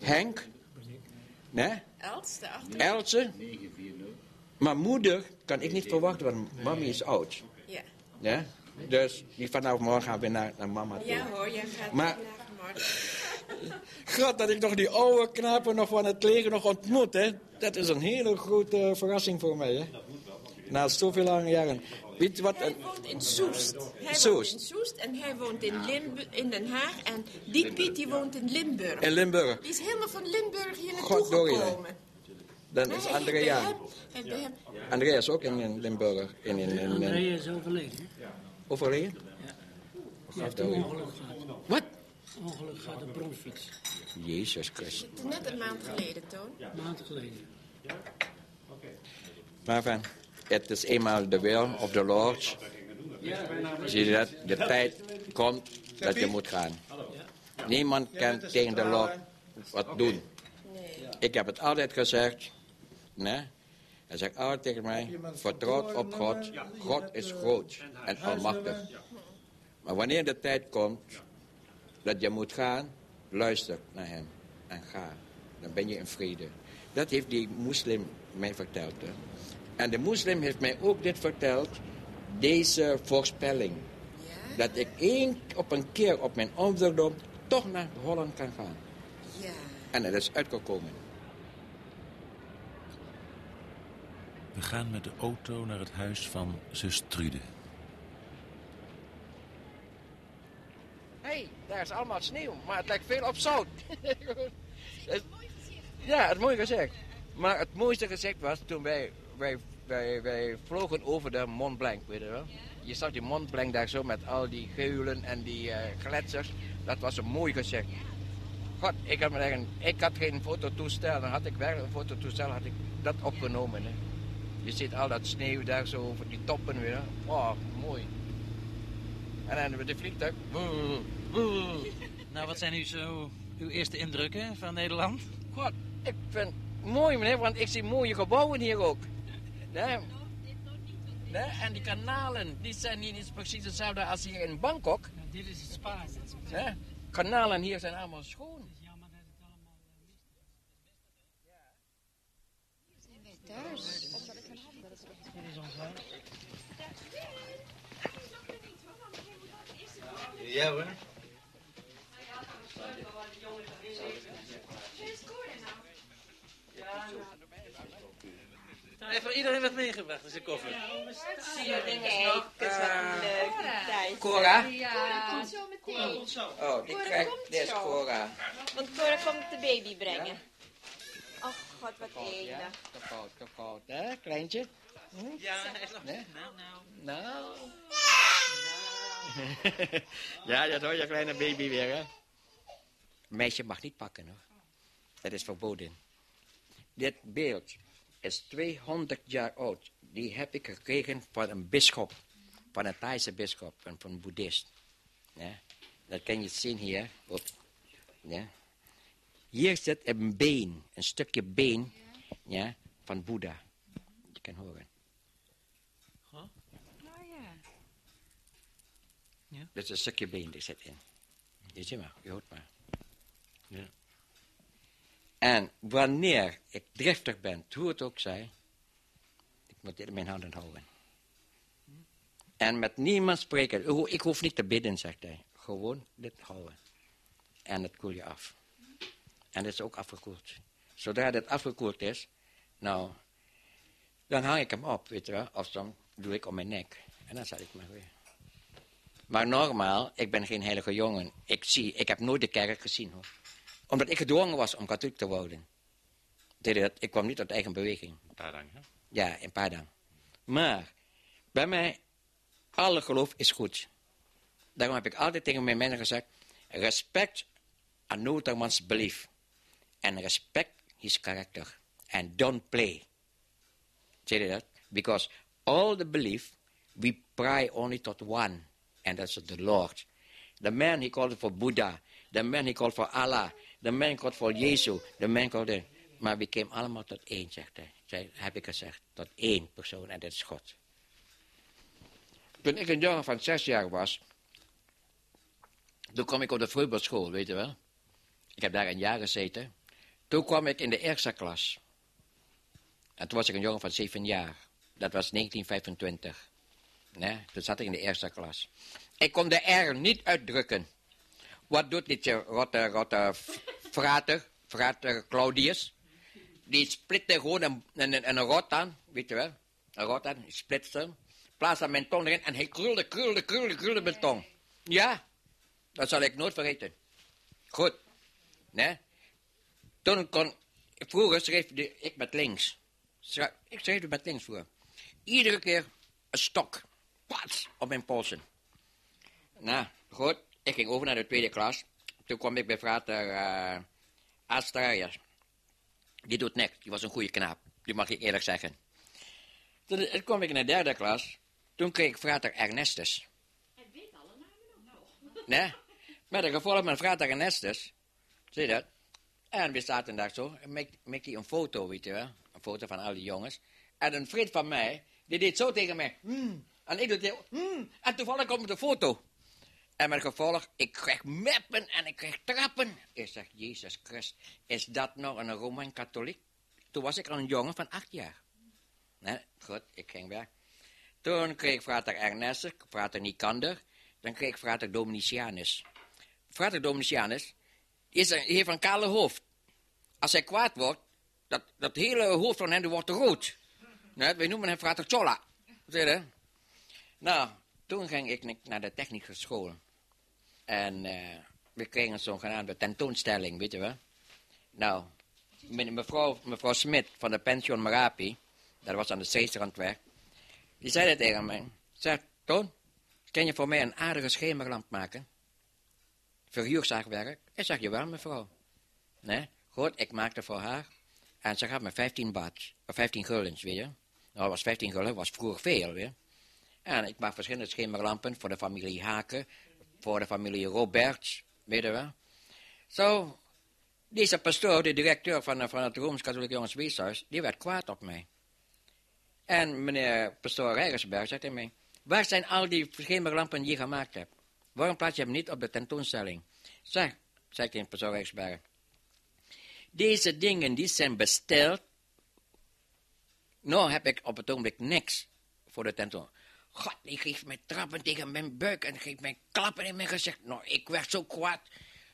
Henk, nee, Els, daarachter. Else. Maar moeder kan ik niet verwachten, want mami is oud. Ja. Ja? Dus die vanaf morgen gaan we naar, naar mama toe. ja hoor, jij gaat Maar-. God, dat ik nog die oude knapen nog van het leger nog ontmoet, hè. Dat is een hele grote verrassing voor mij, hè. Na zoveel lange jaren. Weet je wat? Hij woont in Soest. Hij Soest. woont in Soest en hij woont in, Limbu in Den Haag. En die Piet die woont in Limburg. In Limburg. Die is helemaal van Limburg hier naartoe gekomen. Dan Nee, is Andrea. hem- hij heeft bij hem- Andrea is ook in, in Limburg. In, in, in, in, Andrea is overleden. overleden? Een ongeluk gehad. Wat? Ongeluk gehad op bronfiets. Jezus Christus. Het is net een maand geleden, Toon. Een maand geleden. Maar van, het is eenmaal de wil of de Lord. Zie je dat? De tijd komt dat je moet gaan. Niemand kan tegen de Lord wat doen. Ik heb het altijd gezegd. Nee? Hij zegt altijd tegen mij, vertrouw op God. God is groot en almachtig. Maar wanneer de tijd komt dat je moet gaan, luister naar hem en ga. Dan ben je in vrede. Dat heeft die moslim mij verteld. hè. En de moslim heeft mij ook dit verteld, deze voorspelling. Dat ik één op een keer op mijn ouderdom toch naar Holland kan gaan. Ja. En het is uitgekomen. We gaan met de auto naar het huis van zus Trude. Hé, hey, daar is allemaal sneeuw, maar het lijkt veel op zout. Het- ja, het mooie gezegd. Maar het mooiste gezegd was toen wij, wij, wij, wij vlogen over de Mont Blanc, weet je wel. Je zag die Mont Blanc daar zo met al die geulen en die eh gletsers. Dat was een mooi gezicht. God, ik had, me een- ik had geen fototoestel. Dan had ik werkelijk een fototoestel, had ik dat opgenomen. Hè. Je ziet al dat sneeuw daar zo over die toppen weer. Oh, mooi. En dan de vliegtuig. Nou, wat zijn nu zo uw eerste indrukken van Nederland? God, ik vind het mooi meneer, want ik zie mooie gebouwen hier ook. Nee. Nee, en die kanalen, die zijn niet eens precies hetzelfde als hier in Bangkok. Dit is het spa. Nee. Kanalen hier zijn allemaal schoon. Thuis. Dit is ons huis. Ja hoor. Nou, heeft er iedereen wat meegebracht in zijn koffer? Zie je dingen nog? Het is wat leuk, die tijd. Cora? Cora komt zo meteen. Oh, die Cora krijgt, komt dit is zo. Cora. Want Cora komt de baby brengen. Oh god, wat Ja, enig. te koud, te koud, hè, kleintje? Hm? Ja, hij is nog... Nee? Nou, nou. Nou. ja, dat hoor je kleine baby weer, hè? Meisje mag niet pakken, hoor. Dat is verboden. Dit beeld is 200 jaar oud. Die heb ik gekregen van een bischop. Van een Thaise bischop, van van een boeddhist. Ja, dat kan je zien hier. Ja. Hier zit een been, een stukje been ja, van Boeddha. Je kan horen. Oh, ja. Dat is een stukje been, die zit in. Je ziet maar, je hoort maar. Ja. En wanneer ik driftig ben, hoe het ook zij, ik moet dit in mijn handen houden. En met niemand spreken. Ik ho- Ik hoef niet te bidden, zegt hij. Gewoon dit houden. En het koel je af. En het is ook afgekoeld. Zodra dit afgekoeld is, nou, dan hang ik hem op, weet je wel. Of dan doe ik om mijn nek. En dan zet ik me weer. Maar normaal, ik ben geen heilige jongen. Ik, zie, ik heb nooit de kerk gezien hoor. Omdat ik gedwongen was om katholiek te worden. Ik kwam niet uit eigen beweging. Padang, hè? Ja, in Padang. Maar bij mij, alle geloof is goed. Daarom heb ik altijd tegen mijn mensen gezegd: respect another belief. En respect his character. And don't play. Zie je dat? Because all the belief, we pray only tot one. And that's the Lord. The man he called for Buddha. The man he called for Allah. The man called for Jezus. The man called... Maar we kwamen allemaal tot één, zegt hij. Heb ik gezegd. Tot één persoon en dat is God. Toen ik een jongen van zes jaar was... Toen kwam ik op de Vreubelschool, weet je wel. Ik heb daar een jaar gezeten. Toen kwam ik in de eerste klas. En toen was ik een jongen van zeven jaar. Dat was 1925. Nee, toen zat ik in de eerste klas. Ik kon de R niet uitdrukken. Wat doet dit rotte, rotte frater, frater Claudius? Die splitte gewoon een, een, een, rot aan, weet je wel? Een rot aan, splitste. Plaatste mijn tong erin en hij krulde, krulde, krulde, krulde mijn tong. Ja, dat zal ik nooit vergeten. Goed. Nee? Toen kon, vroeger schreef ik met links. Ik schreef met links vroeger. Iedere keer een stok. Pats, op mijn polsen. Nou, goed. Ik ging over naar de tweede klas. Toen kwam ik bij frater uh, Astrarius. Die doet niks. Die was een goede knaap. Die mag ik eerlijk zeggen. Toen toen kwam ik in de derde klas. Toen kreeg ik frater Ernestus. Nee, met een gevolg met frater Ernestus. Zie je dat? En we zaten daar zo. Maak maak hij een foto, weet je wel. Een foto van al die jongens. En een vriend van mij, die deed zo tegen mij. "Hmm." En ik deed hmm. En toevallig komt de foto. En met gevolg, ik krijg meppen en ik krijg trappen. Ik zeg, Jezus Christus, is dat nou een Roman-katholiek? Toen was ik al een jongen van acht jaar. Nee, goed, ik ging weg. Toen kreeg frater Ernestus, frater Nikander. Dan kreeg ik frater Dominicianus. Frater Dominicianus is een, heeft een kale hoofd. Als hij kwaad wordt, dat, dat hele hoofd van hem wordt rood. Nee, wij noemen hem frater Chola. Zie? Nou, toen ging ik naar de technische school. En eh, we kregen een zogenaamde tentoonstelling, weet je wel. Nou, me- mevrouw, mevrouw Smit van de pension Marapi, dat was aan de Zeestrandweg, die zei dat tegen mij. Zeg, Toon, kan je voor mij een aardige schemerlamp maken? Verhuurzaakwerk? Ik zeg, jawel mevrouw. Nee, goed, ik maakte voor haar. En ze gaf me 15 baht, of 15 guldens, weet je. Nou, was 15 gulden, was vroeger veel, weet je. En ik maak verschillende schemerlampen voor de familie Haken, voor de familie Roberts, weet je wel. Zo, deze pastoor, de directeur van, van het Rooms-Katholiek Jongens Weeshuis, die werd kwaad op mij. En meneer pastoor Rijgersberg zei tegen mij, waar zijn al die schemerlampen die je gemaakt hebt? Waarom plaats je hem niet op de tentoonstelling? Zeg, zei ik pastoor Rijgersberg, deze dingen die zijn besteld. Nou heb ik op het ogenblik niks voor de tentoon. God, die geeft mij trappen tegen mijn buik en geeft mij klappen in mijn gezicht. Nou, ik werd zo kwaad.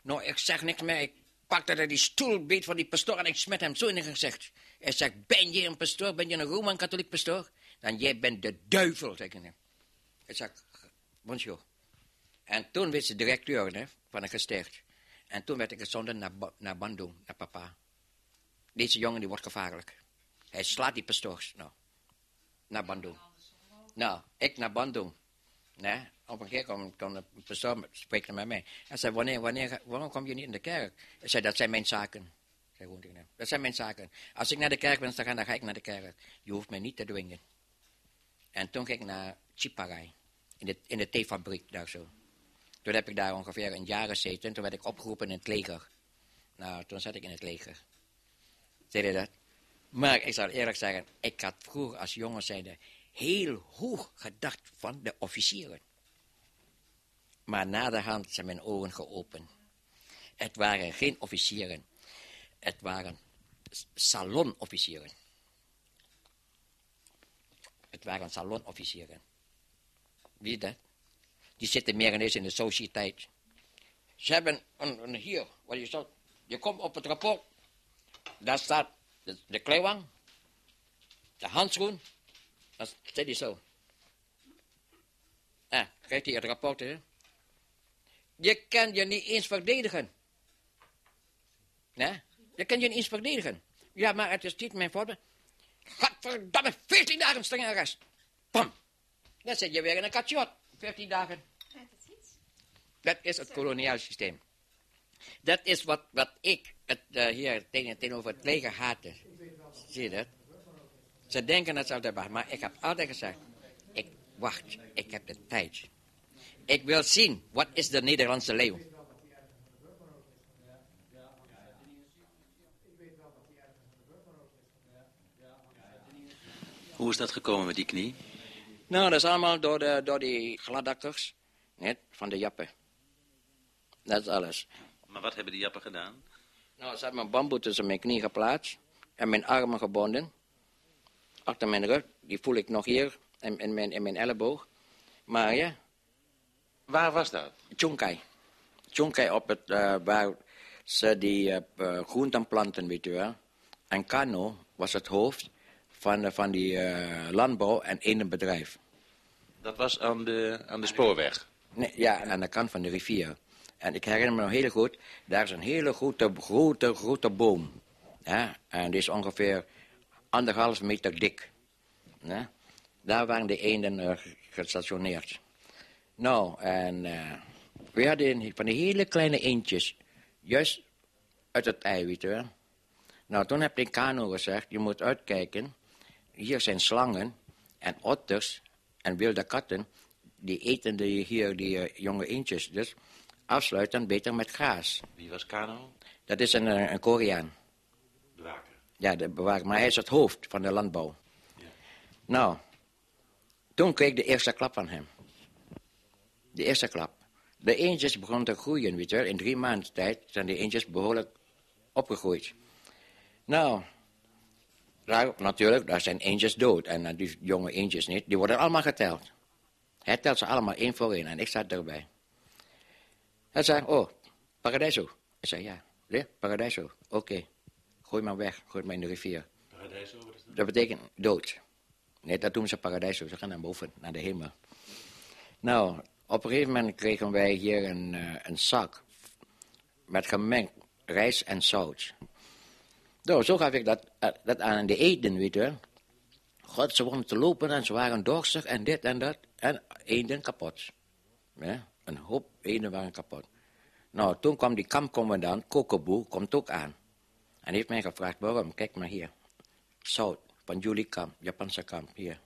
Nou, ik zeg niks meer. Ik pakte er die stoelbeet van die pastoor en ik smet hem zo in het gezicht. Hij zegt, ben je een pastoor? Ben je een Roman-katholiek pastoor? Dan jij bent de duivel, zeg ik hem. Ik zeg, bonjour. En toen werd ze directeur hè, van een gesticht. En toen werd ik gezonden naar, naar Bandung, naar papa. Deze jongen die wordt gevaarlijk. Hij slaat die pastoors. Nou, naar Bandung. Nou, ik naar Bandung. Nee, op een keer kwam, kwam de pastoor spreken met mij. Hij zei, wanneer, wanneer, waarom kom je niet in de kerk? Ik zei, dat zijn mijn zaken. Dat zijn mijn zaken. Als ik naar de kerk ben, dan ga, dan ga ik naar de kerk. Je hoeft mij niet te dwingen. En toen ging ik naar Chiparai. In de, in de theefabriek daar zo. Toen heb ik daar ongeveer een jaar gezeten. En toen werd ik opgeroepen in het leger. Nou, toen zat ik in het leger. Zie je dat? Maar ik zal eerlijk zeggen, ik had vroeger als jongen zijnde heel hoog gedacht van de officieren. Maar naderhand zijn mijn ogen geopend. Het waren geen officieren. Het waren salonofficieren. Het waren salonofficieren. Wie dat? Die zitten meer ineens in de sociëteit. Ze hebben een, hier, wat je zo, je komt op het rapport. Daar staat de, de de handschoen, dan staat die zo. Ah, krijgt hij het rapport, hè? Je kan je niet eens verdedigen. Nee? Je kan je niet eens verdedigen. Ja, maar het is niet mijn voorbeeld. Godverdamme, 14 dagen streng arrest. Pam. Dan zit je weer in een katjot. 14 dagen. Dat is het koloniaal systeem. Dat is wat, wat ik het, eh, hier tegen, tegenover het leger haatte. Zie je dat? Ze denken dat ze altijd wachten. Maar ik heb altijd gezegd, ik wacht, ik heb de tijd. Ik wil zien, wat is de Nederlandse leeuw? Hoe is dat gekomen met die knie? Nou, dat is allemaal door, de, door die gladakkers net, van de jappen. Dat is alles. Maar wat hebben die jappen gedaan? Nou, ze hebben mijn bamboe tussen mijn knie geplaatst en mijn armen gebonden. Achter mijn rug, die voel ik nog hier, in, in, mijn, in mijn elleboog. Maar ja. Waar was dat? Chunkai. Chunkai op het, eh, waar ze die eh, eh, groenten planten, weet je wel. En Kano was het hoofd van, van die eh, landbouw en één bedrijf. Dat was aan de, aan de spoorweg. Nee, ja, aan de kant van de rivier. En ik herinner me nog heel goed, daar is een hele grote, grote, grote boom. Ja, en die is ongeveer anderhalf meter dik. Ja, daar waren de eenden eh, gestationeerd. Nou, en eh, we hadden van die hele kleine eendjes, juist uit het ei, weet je wel. Nou, toen heb ik Kano gezegd, je moet uitkijken. Hier zijn slangen. En otters en wilde katten, die eten de, hier die eh, jonge eendjes dus afsluiten beter met gaas. Wie was Kano? Dat is een, een Koreaan. Ja. Maar hij is het hoofd van de landbouw. Nou, toen kreeg ik de eerste klap van hem. De eerste klap. De eendjes begonnen te groeien, weet je wel. In drie maanden tijd zijn de eendjes behoorlijk opgegroeid. Nou, natuurlijk, daar zijn eendjes dood. En eh, die jonge eendjes niet. Die worden allemaal geteld. Hij telt ze allemaal één voor één. En ik zat erbij. Hij zei, oh, Paradiso. Ik zei, ja. Ja, Paradiso. Oké. Gooi maar weg. Gooi maar in de rivier. Wat is dat? Dat betekent dood. Nee, dat doen ze paradijs. Ze gaan naar boven, naar de hemel. Nou, op een gegeven moment kregen wij hier een, eh, een zak met gemengd rijst en zout. Nou, zo gaf ik dat, eh, dat aan de eten, weet je. God, ze begonnen te lopen en ze waren dorstig en dit en dat. En eenden kapot. Ja, een hoop eenden waren kapot. Nou, toen kwam die kampcommandant, Kokoboe, komt ook aan. En heeft mij gevraagd, waarom? Kijk maar hier. Zout van jullie kamp, Japanse kamp, hier.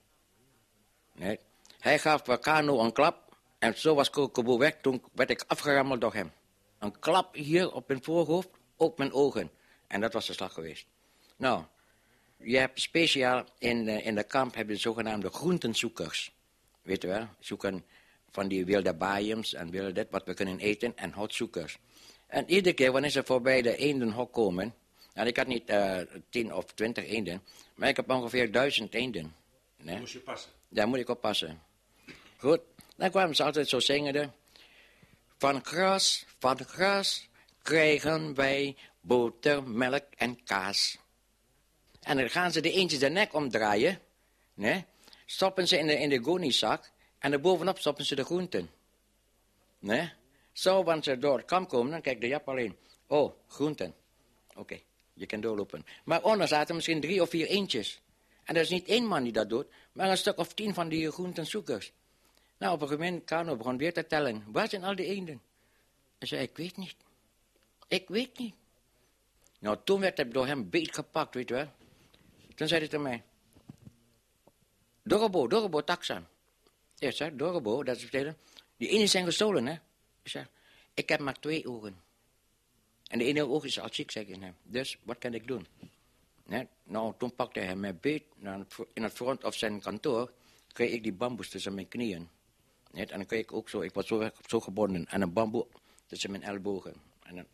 Hij gaf Wakano een klap en zo was Kokoboe weg. Toen werd ik afgerammeld door hem. Een klap hier op mijn voorhoofd, op mijn ogen. En dat was de slag geweest. Nou, je hebt speciaal in, eh, in de kamp heb je zogenaamde groentenzoekers. Weet je wel, zoeken van die wilde baaiems en wilde dit wat we kunnen eten en houtzoekers. En iedere keer wanneer ze voorbij de eendenhok komen, en ik had niet eh, tien of twintig eenden, maar ik heb ongeveer duizend eenden. Nee? Moest je passen. Daar moet ik op passen. Goed, dan kwamen ze altijd zo zingende. Van gras, van gras krijgen wij boter, melk en kaas. En dan gaan ze de eentjes de nek omdraaien. Nee? Stoppen ze in de, in de goniezak. En erbovenop stoppen ze de groenten. Nee? Zo, wanneer ze door het kamp komen, dan kijkt de jap alleen. Oh, groenten. Oké, je kan doorlopen. Maar onder zaten misschien drie of vier eentjes. En dat is niet één man die dat doet, maar een stuk of tien van die groentenzoekers. Nou, op een gegeven moment, Kano begon weer te tellen. Waar zijn al die eenden? Hij zei, ik weet niet. Ik weet niet. Nou, toen werd hij door hem beet gepakt, weet je wel. Toen zei hij tegen mij. Dorobo, Dorobo, taxan. Ja, zei, Dorobo, dat is betekent, die ene zijn gestolen, hè. Ik zeg, ik heb maar twee ogen. En de ene oog is al ziek, zeg ik hem. Dus, wat kan ik doen? Nou, toen pakte hij mij beet. Nou, in het front of zijn kantoor kreeg ik die bamboes tussen mijn knieën. En dan kreeg ik ook zo, ik was zo, zo gebonden aan een bamboe tussen mijn ellebogen. En dan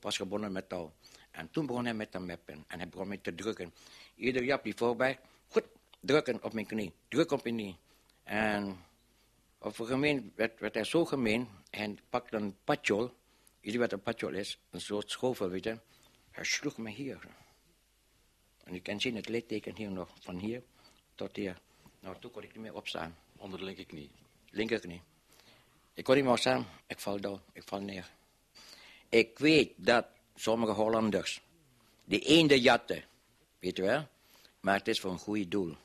was gebonden met touw. En toen begon hij met te meppen. En hij begon me te drukken. Ieder jap die voorbij, goed, drukken op mijn knie. Druk op mijn knie. En op een gemeen werd, werd hij zo gemeen. En pakte een patjol. Jullie wat een patjol is? Een soort schovel, weet je. Hij sloeg me hier. En je kan zien het litteken hier nog, van hier tot hier. Nou, toen kon ik niet meer opstaan. Onder de linkerknie. Linkerknie. Ik kon niet meer opstaan. Ik val dood. Ik val neer. Ik weet dat sommige Hollanders die eenden jatten. Weet je wel? Maar het is voor een goed doel.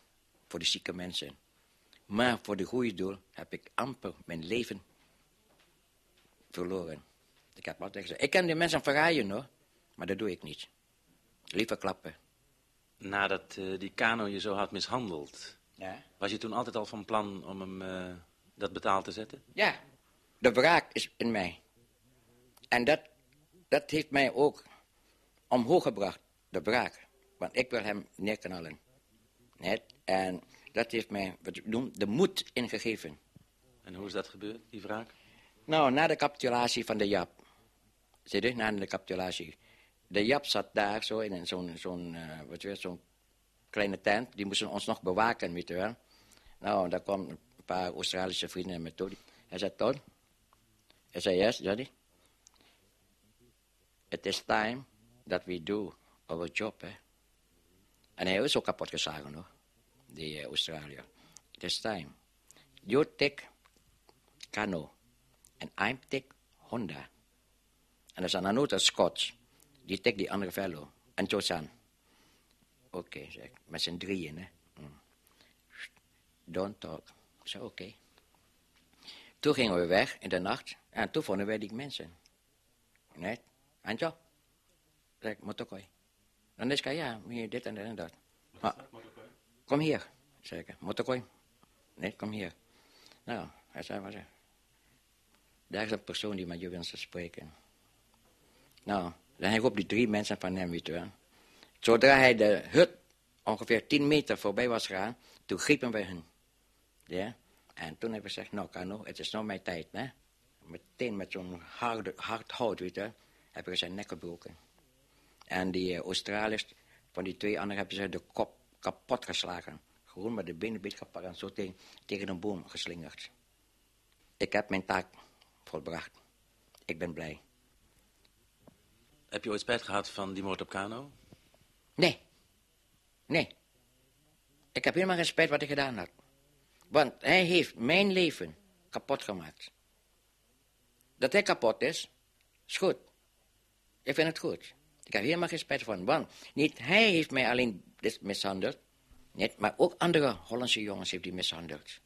Voor de zieke mensen. Maar voor de goede doel heb ik amper mijn leven verloren. Ik heb altijd gezegd, ik kan die mensen verraaien hoor. Maar dat doe ik niet. Liever klappen. Nadat eh, die Kano je zo had mishandeld, Ja? was je toen altijd al van plan om hem eh, dat betaald te zetten? Ja, de wraak is in mij. En dat, dat heeft mij ook omhoog gebracht, de wraak. Want ik wil hem neerknallen. Net? En dat heeft mij, wat ik noem, de moed ingegeven. En hoe is dat gebeurd, die wraak? Nou, na de capitulatie van de Jap. Zie je, na de capitulatie. De Jap zat daar zo in zo'n zo'n eh, wat kleine tent. Die moesten ons nog bewaken, weet wel. Nou, daar kwam een paar Australische vrienden met toe. Hij zei, Ton. Hij zei, yes, Johnny. It is time that we do our job, hè. En hij is ook kapot geslagen, hoor. Die uh, Australiër. It is time. You take Kano. En I'm take Honda. En er zijn dan ook een Scots. Die take die andere fellow. En Josan. Oké, zeg ik. Met z'n drieën, hè. Mm. Don't talk. Ik zei, oké. Toen gingen we weg in de nacht. En toen vonden wij die mensen. Net. Anjo. Zeg ik, Motokoi. Dan is hij, ja, hier dit en dat en dat. Maar, kom hier, zei ik. Motokoi. Nee, kom hier. Nou, hij zei, wat Daar is een persoon die met je wil spreken. Nou, dan hij op die drie mensen van hem, weet wel. Zodra hij de hut ongeveer 10 meter voorbij was gegaan, toen griepen wij hen. Ja? En toen hebben we gezegd, nou Kano, het is nou mijn tijd, hè. Meteen met zo'n hard, hout, weet je, hebben we zijn nek gebroken. En die uh, Australiërs, van die twee anderen, hebben ze de kop kapot geslagen. Gewoon met de benen beetje gepakt en zo tegen, tegen een boom geslingerd. Ik heb mijn taak volbracht. Ik ben blij. Heb je ooit spijt gehad van die moord op Kano? Nee. Nee. Ik heb helemaal geen spijt wat ik gedaan had. Want hij heeft mijn leven kapot gemaakt. Dat hij kapot is, is goed. Ik vind het goed. Ik heb helemaal geen spijt van. Want niet hij heeft mij alleen mishandeld. Niet, maar ook andere Hollandse jongens heeft hij mishandeld.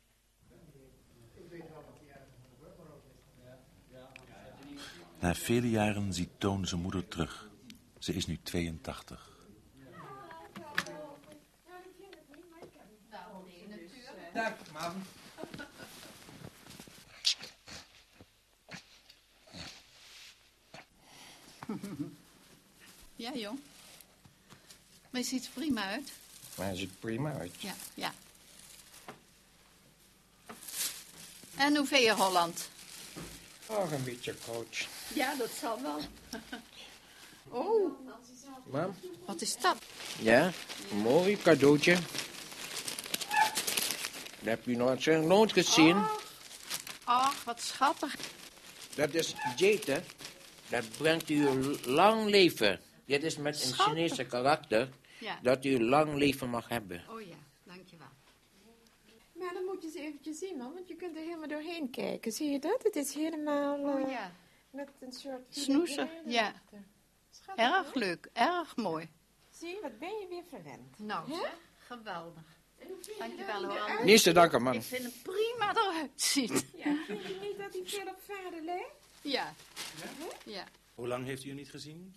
Na vele jaren ziet Toon zijn moeder terug. Ze is nu 82. Dag, mam. Ja, jong. Maar je ziet er prima uit. Maar hij ziet prima uit. Ja, ja. En hoe vind je Holland? Oh, een beetje koud. Ja, dat zal wel. Oh, Mam? wat is dat? Ja, een mooi cadeautje. Dat heb je nooit, zo nooit gezien. Ach, wat schattig. Dat is jade, hè. Dat brengt u een lang leven. Dit is met een Schattig. Chinese karakter. Ja. Dat u lang leven mag hebben. Oh ja, dankjewel. Maar dan moet je eens eventjes zien, man, want je kunt er helemaal doorheen kijken. Zie je dat? Het is helemaal Oh eh, ja. met een soort... Snoezer, ja. Schattig, Erg leuk, erg mooi. Zie je, wat ben je weer verwend. Nou, Hè? zeg, geweldig. Dankjewel hoor. Niet te danken, man. Ik vind hem prima eruit zien. Ja, vind je niet dat hij veel op vader lijkt? Ja. ja. Hoe lang heeft u hem niet gezien?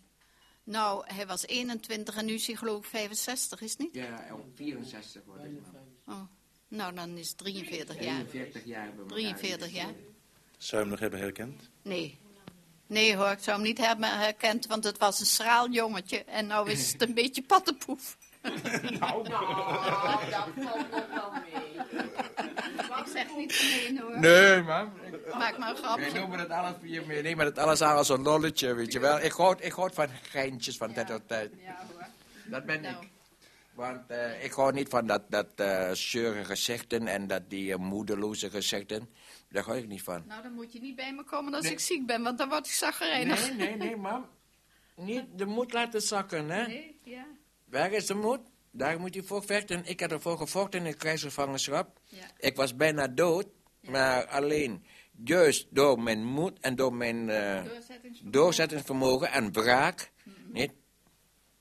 Nou, hij was 21 en nu is hij geloof ik 65, is het niet? Ja, om 64 wordt ik, man. Oh. Nou, dan is het 43 jaar. 43 jaar hebben we 43 jaar. Zou je hem nog hebben herkend? Nee. Nee hoor, ik zou hem niet hebben herkend, want het was een schraal jongetje. En nou is het een beetje pattenpoef. Nou, dat valt nog wel mee. Ik zeg niet gemeen hoor. Nee, man. Maak maar een grapje. noemen het alles, we nemen het alles aan als een lolletje, weet je wel. Ik houd, ik houd van geintjes van tijd tot tijd. Ja hoor. Dat ben Nou. ik. Want eh, ik hou niet van dat, dat zeure gezichten en dat die eh, moedeloze gezichten. Daar hou ik niet van. Nou, dan moet je niet bij me komen als Nee. ik ziek ben, want dan word ik zaggerijnig. Nee, nee, nee, mam. Niet de moed laten zakken, hè. Nee, ja. Waar is de moed? Daar moet je voor vechten. Ik heb ervoor gevochten in de krijgsgevangenschap. Ja. Ik was bijna dood, maar alleen juist door mijn moed en door mijn Doorzettingsvermogen. doorzettingsvermogen en wraak, niet,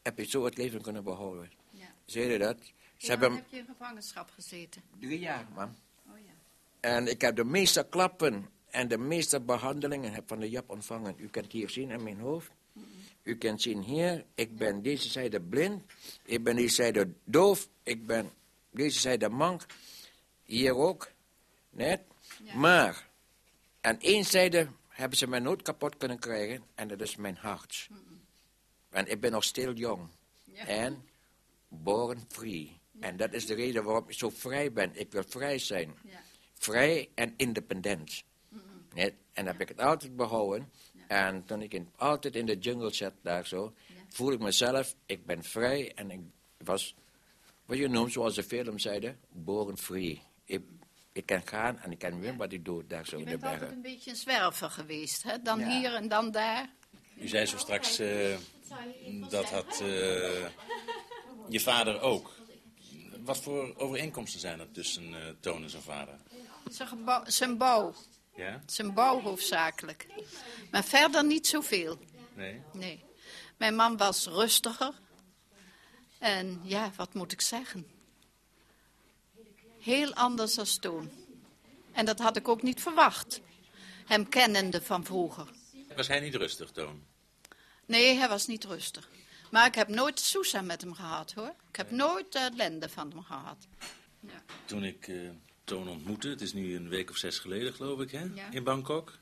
heb je zo het leven kunnen behouden. Ja. Zie je dat? Ze Hoe hebben heb je in gevangenschap gezeten? drie jaar, man. Oh ja. En ik heb de meeste klappen en de meeste behandelingen heb van de Jap ontvangen. U kunt hier zien in mijn hoofd. U kunt zien hier, ik ben deze zijde blind. Ik ben deze zijde doof. Ik ben deze zijde mank. Hier ook. Net. Maar, aan één zijde hebben ze mij nooit kapot kunnen krijgen. En dat is mijn hart. En ik ben nog stil jong. Ja. En born free. En dat is de reden waarom ik zo vrij ben. Ik wil vrij zijn. Ja. Vrij en independent. Net? En dat heb ik het altijd behouden. En toen ik in, altijd in de jungle zat daar zo, voel ik mezelf, ik ben vrij en ik was, wat je noemt, zoals de film zeiden, born free. Ik, ik kan gaan en ik kan weer wat ik doe daar zo Je in de bent altijd bergen. een beetje een zwerver geweest, hè? Dan Ja. hier en dan daar. U zei zo straks, eh, dat had eh, je vader ook. Wat voor overeenkomsten zijn er tussen eh, Toon en zijn vader? Zijn, gebouw- zijn bouw. Ja? Zijn bouw hoofdzakelijk. Maar verder niet zoveel. Nee? Nee. Mijn man was rustiger. En ja, wat moet ik zeggen? Heel anders dan toen. En dat had ik ook niet verwacht. Hem kennende van vroeger. Was hij niet rustig, Toon? Nee, hij was niet rustig. Maar ik heb nooit Susa met hem gehad, hoor. Ik heb nooit de ellende van hem gehad. Toen ik eh, Toon ontmoette. Het is nu een week of zes geleden, geloof ik, hè? Ja. In Bangkok.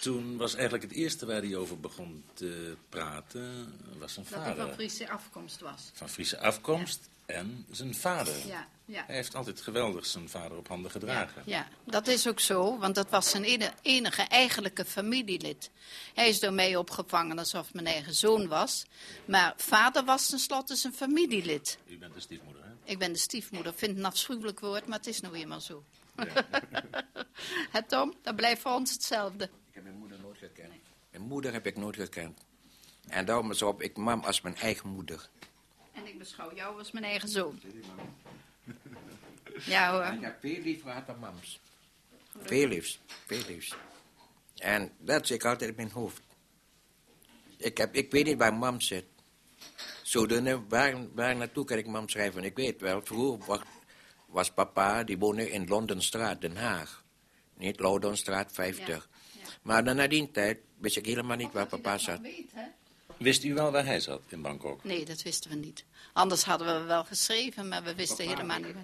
Toen was eigenlijk het eerste waar hij over begon te praten, was zijn Dat hij vader. van Friese afkomst was. Van Friese afkomst en zijn vader. Ja, ja. Hij heeft altijd geweldig zijn vader op handen gedragen. Ja, dat is ook zo, want dat was zijn enige eigenlijke familielid. Hij is door mij opgevangen alsof mijn eigen zoon was. Maar vader was tenslotte zijn familielid. U bent de stiefmoeder, hè? Ik ben de stiefmoeder. Ik vind het een afschuwelijk woord, maar het is nou eenmaal zo. Het Tom, dat blijft voor ons hetzelfde. Ik heb mijn moeder nooit gekend. Mijn moeder heb ik nooit gekend. En daarom is op ik mam als mijn eigen moeder. Ik beschouw jou als mijn eigen zoon. Ja hoor. Ik heb veel lief gehad dan mams. Veel liefs, veel liefs. En dat zit ik altijd in mijn hoofd. Ik, heb, ik weet niet waar mam zit. Zodoende, waar, waar naartoe kan ik mam schrijven? Ik weet wel, vroeger was, was papa, die woonde in Londenstraat, Den Haag. Niet Londenstraat 50. Maar dan na die tijd wist ik helemaal niet waar papa zat. Wist u wel waar hij zat in Bangkok? Nee, dat wisten we niet. Anders hadden we wel geschreven, maar we wisten helemaal niet.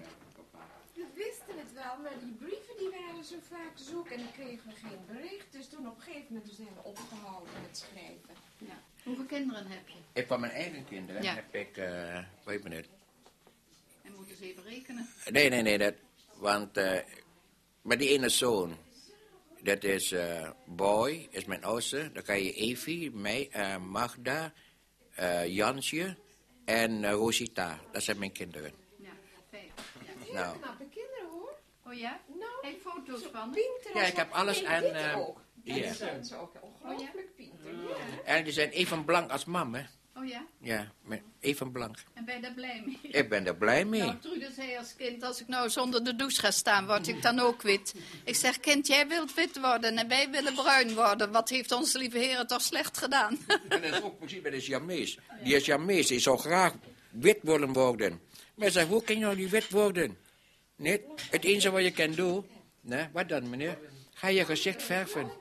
We wisten het wel, maar die brieven die waren zo vaak zoek en dan kregen we geen bericht. Dus toen op een gegeven moment zijn we opgehouden met schrijven. Ja. Hoeveel kinderen heb je? Ik van mijn eigen kinderen Ja. heb ik, eh wait a minute. En moeten ze even rekenen. Nee, nee, nee, dat, want, eh maar die ene zoon, dat is eh, Boy, is mijn oudste. Dan kan je Evie, mij, eh, Magda, eh, Jansje en Rosita. Dat zijn mijn kinderen. Ja, vijf. Nou, Knappe kinderen hoor. Oh ja? Nou, Heb je foto's van? Pinter ja, ik heb alles Nee, aan... eh, ook. ja. Die zijn zo ongelooflijk pinter. Ja. En die zijn even blank als mam, hè. Oh ja? Ja, even blank. En ben je daar blij mee? Ik ben er blij mee. Nou, als kind, als ik nou zonder de douche ga staan, word ik dan ook wit. Ik zeg, kind, jij wilt wit worden en wij willen bruin worden. Wat heeft onze lieve heren toch slecht gedaan? En dat is ook precies bij de Siamees. Die is Siamees, die zou graag wit willen worden. Maar zeg, hoe kan je nou niet wit worden? Niet? Het enige wat je kan doen, nee, wat dan meneer? Ga je gezicht verven.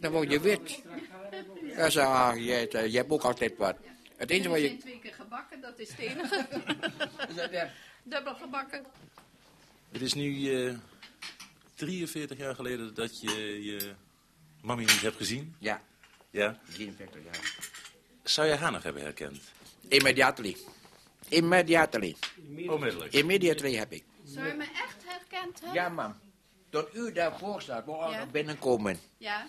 Dan word je wit. Ja, zeg, ah, je, je hebt ook altijd wat. Het enige wat je... twee keer gebakken, dat is het enige. Dubbel gebakken. Het is nu eh 43 jaar geleden dat je je mami niet hebt gezien. Ja. Ja? 43 jaar. Zou je haar nog hebben herkend? Immediately. Immediately. Onmiddellijk. Immediately heb ik. Zou je me echt herkend hebben? Ja, mam. Tot u daarvoor staat, moet al Ja. naar binnen komen. Ja?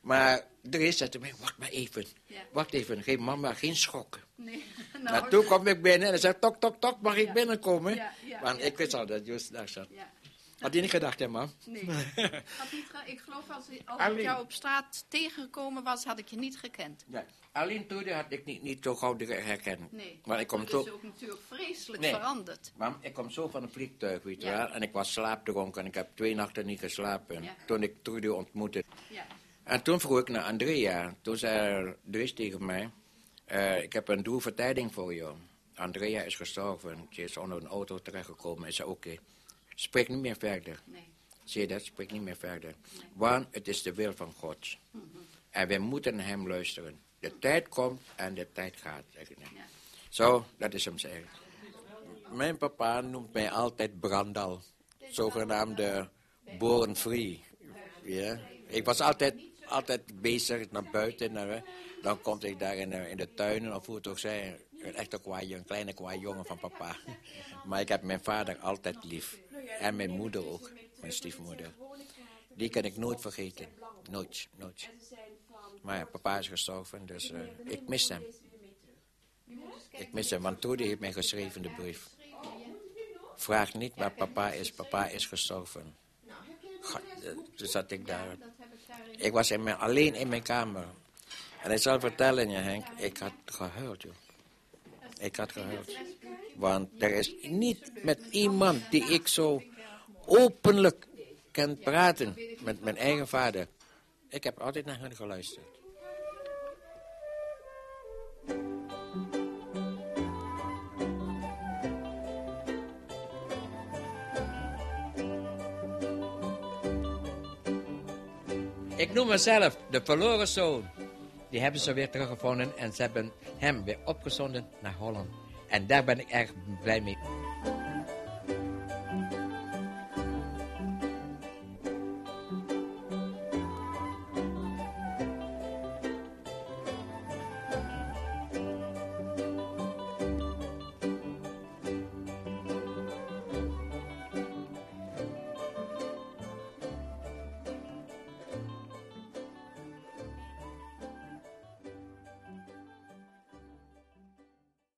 Maar rest zei mij, wacht maar even. Ja. Wacht even, geef mama geen schok. Nee. Nou, toen kwam ik binnen en hij zei, tok, tok, tok, mag ik Ja. binnenkomen? Ja, ja, Want ja. ik wist al dat Joost daar zat. Ja. Had je niet gedacht, hè, mam? Nee. Had niet ge- ik geloof als, als ik jou op straat tegengekomen was, had ik je niet gekend. Ja. Alleen toen had ik niet, niet zo gauw herkend. Nee. Maar ik kom dat zo... is ook natuurlijk vreselijk Nee. veranderd. Mam, ik kom zo van een vliegtuig, weet je Ja. wel. En ik was slaapdronken en ik heb twee nachten niet geslapen. Ja. Toen ik Trudy ontmoette. Ja. En toen vroeg ik naar Andrea. Toen zei Dries tegen mij... eh, ik heb een doelvertijding voor jou. Andrea is gestorven. Ze is onder een auto terechtgekomen. Ik zei, oké, spreek niet meer verder. Nee. Zie je dat? Spreek niet meer verder. Want het is de wil van God. Mhm. En we moeten naar hem luisteren. De tijd komt en de tijd gaat. Zeg ik. Zo, dat is hem zeggen. Mijn papa noemt mij altijd Brandal. Zogenaamde born free. Ja. Ik was altijd, altijd bezig naar buiten. Naar, dan kom ik daar in de, in de tuinen, of hoe het ook zei. Een echte kleine kwaai jongen van papa. Maar ik heb mijn vader altijd lief. En mijn moeder ook, mijn stiefmoeder. Die kan ik nooit vergeten. Nooit, nooit. Maar ja, papa is gestorven, dus eh, ik mis hem. Ik mis hem, want Trudy heeft mij geschreven de brief. Vraag niet waar papa is, papa is gestorven. Ga- eh, Toen zat ik daar. Ik was in mijn, alleen in mijn kamer. En ik zal vertellen je Henk, ik had gehuild joh. Ik had gehuild. Want er is niet met iemand die ik zo openlijk kan praten met mijn eigen vader. Ik heb altijd naar hen geluisterd. Ik noem mezelf de verloren zoon. Die hebben ze weer teruggevonden en ze hebben hem weer opgezonden naar Holland. En daar ben ik erg blij mee.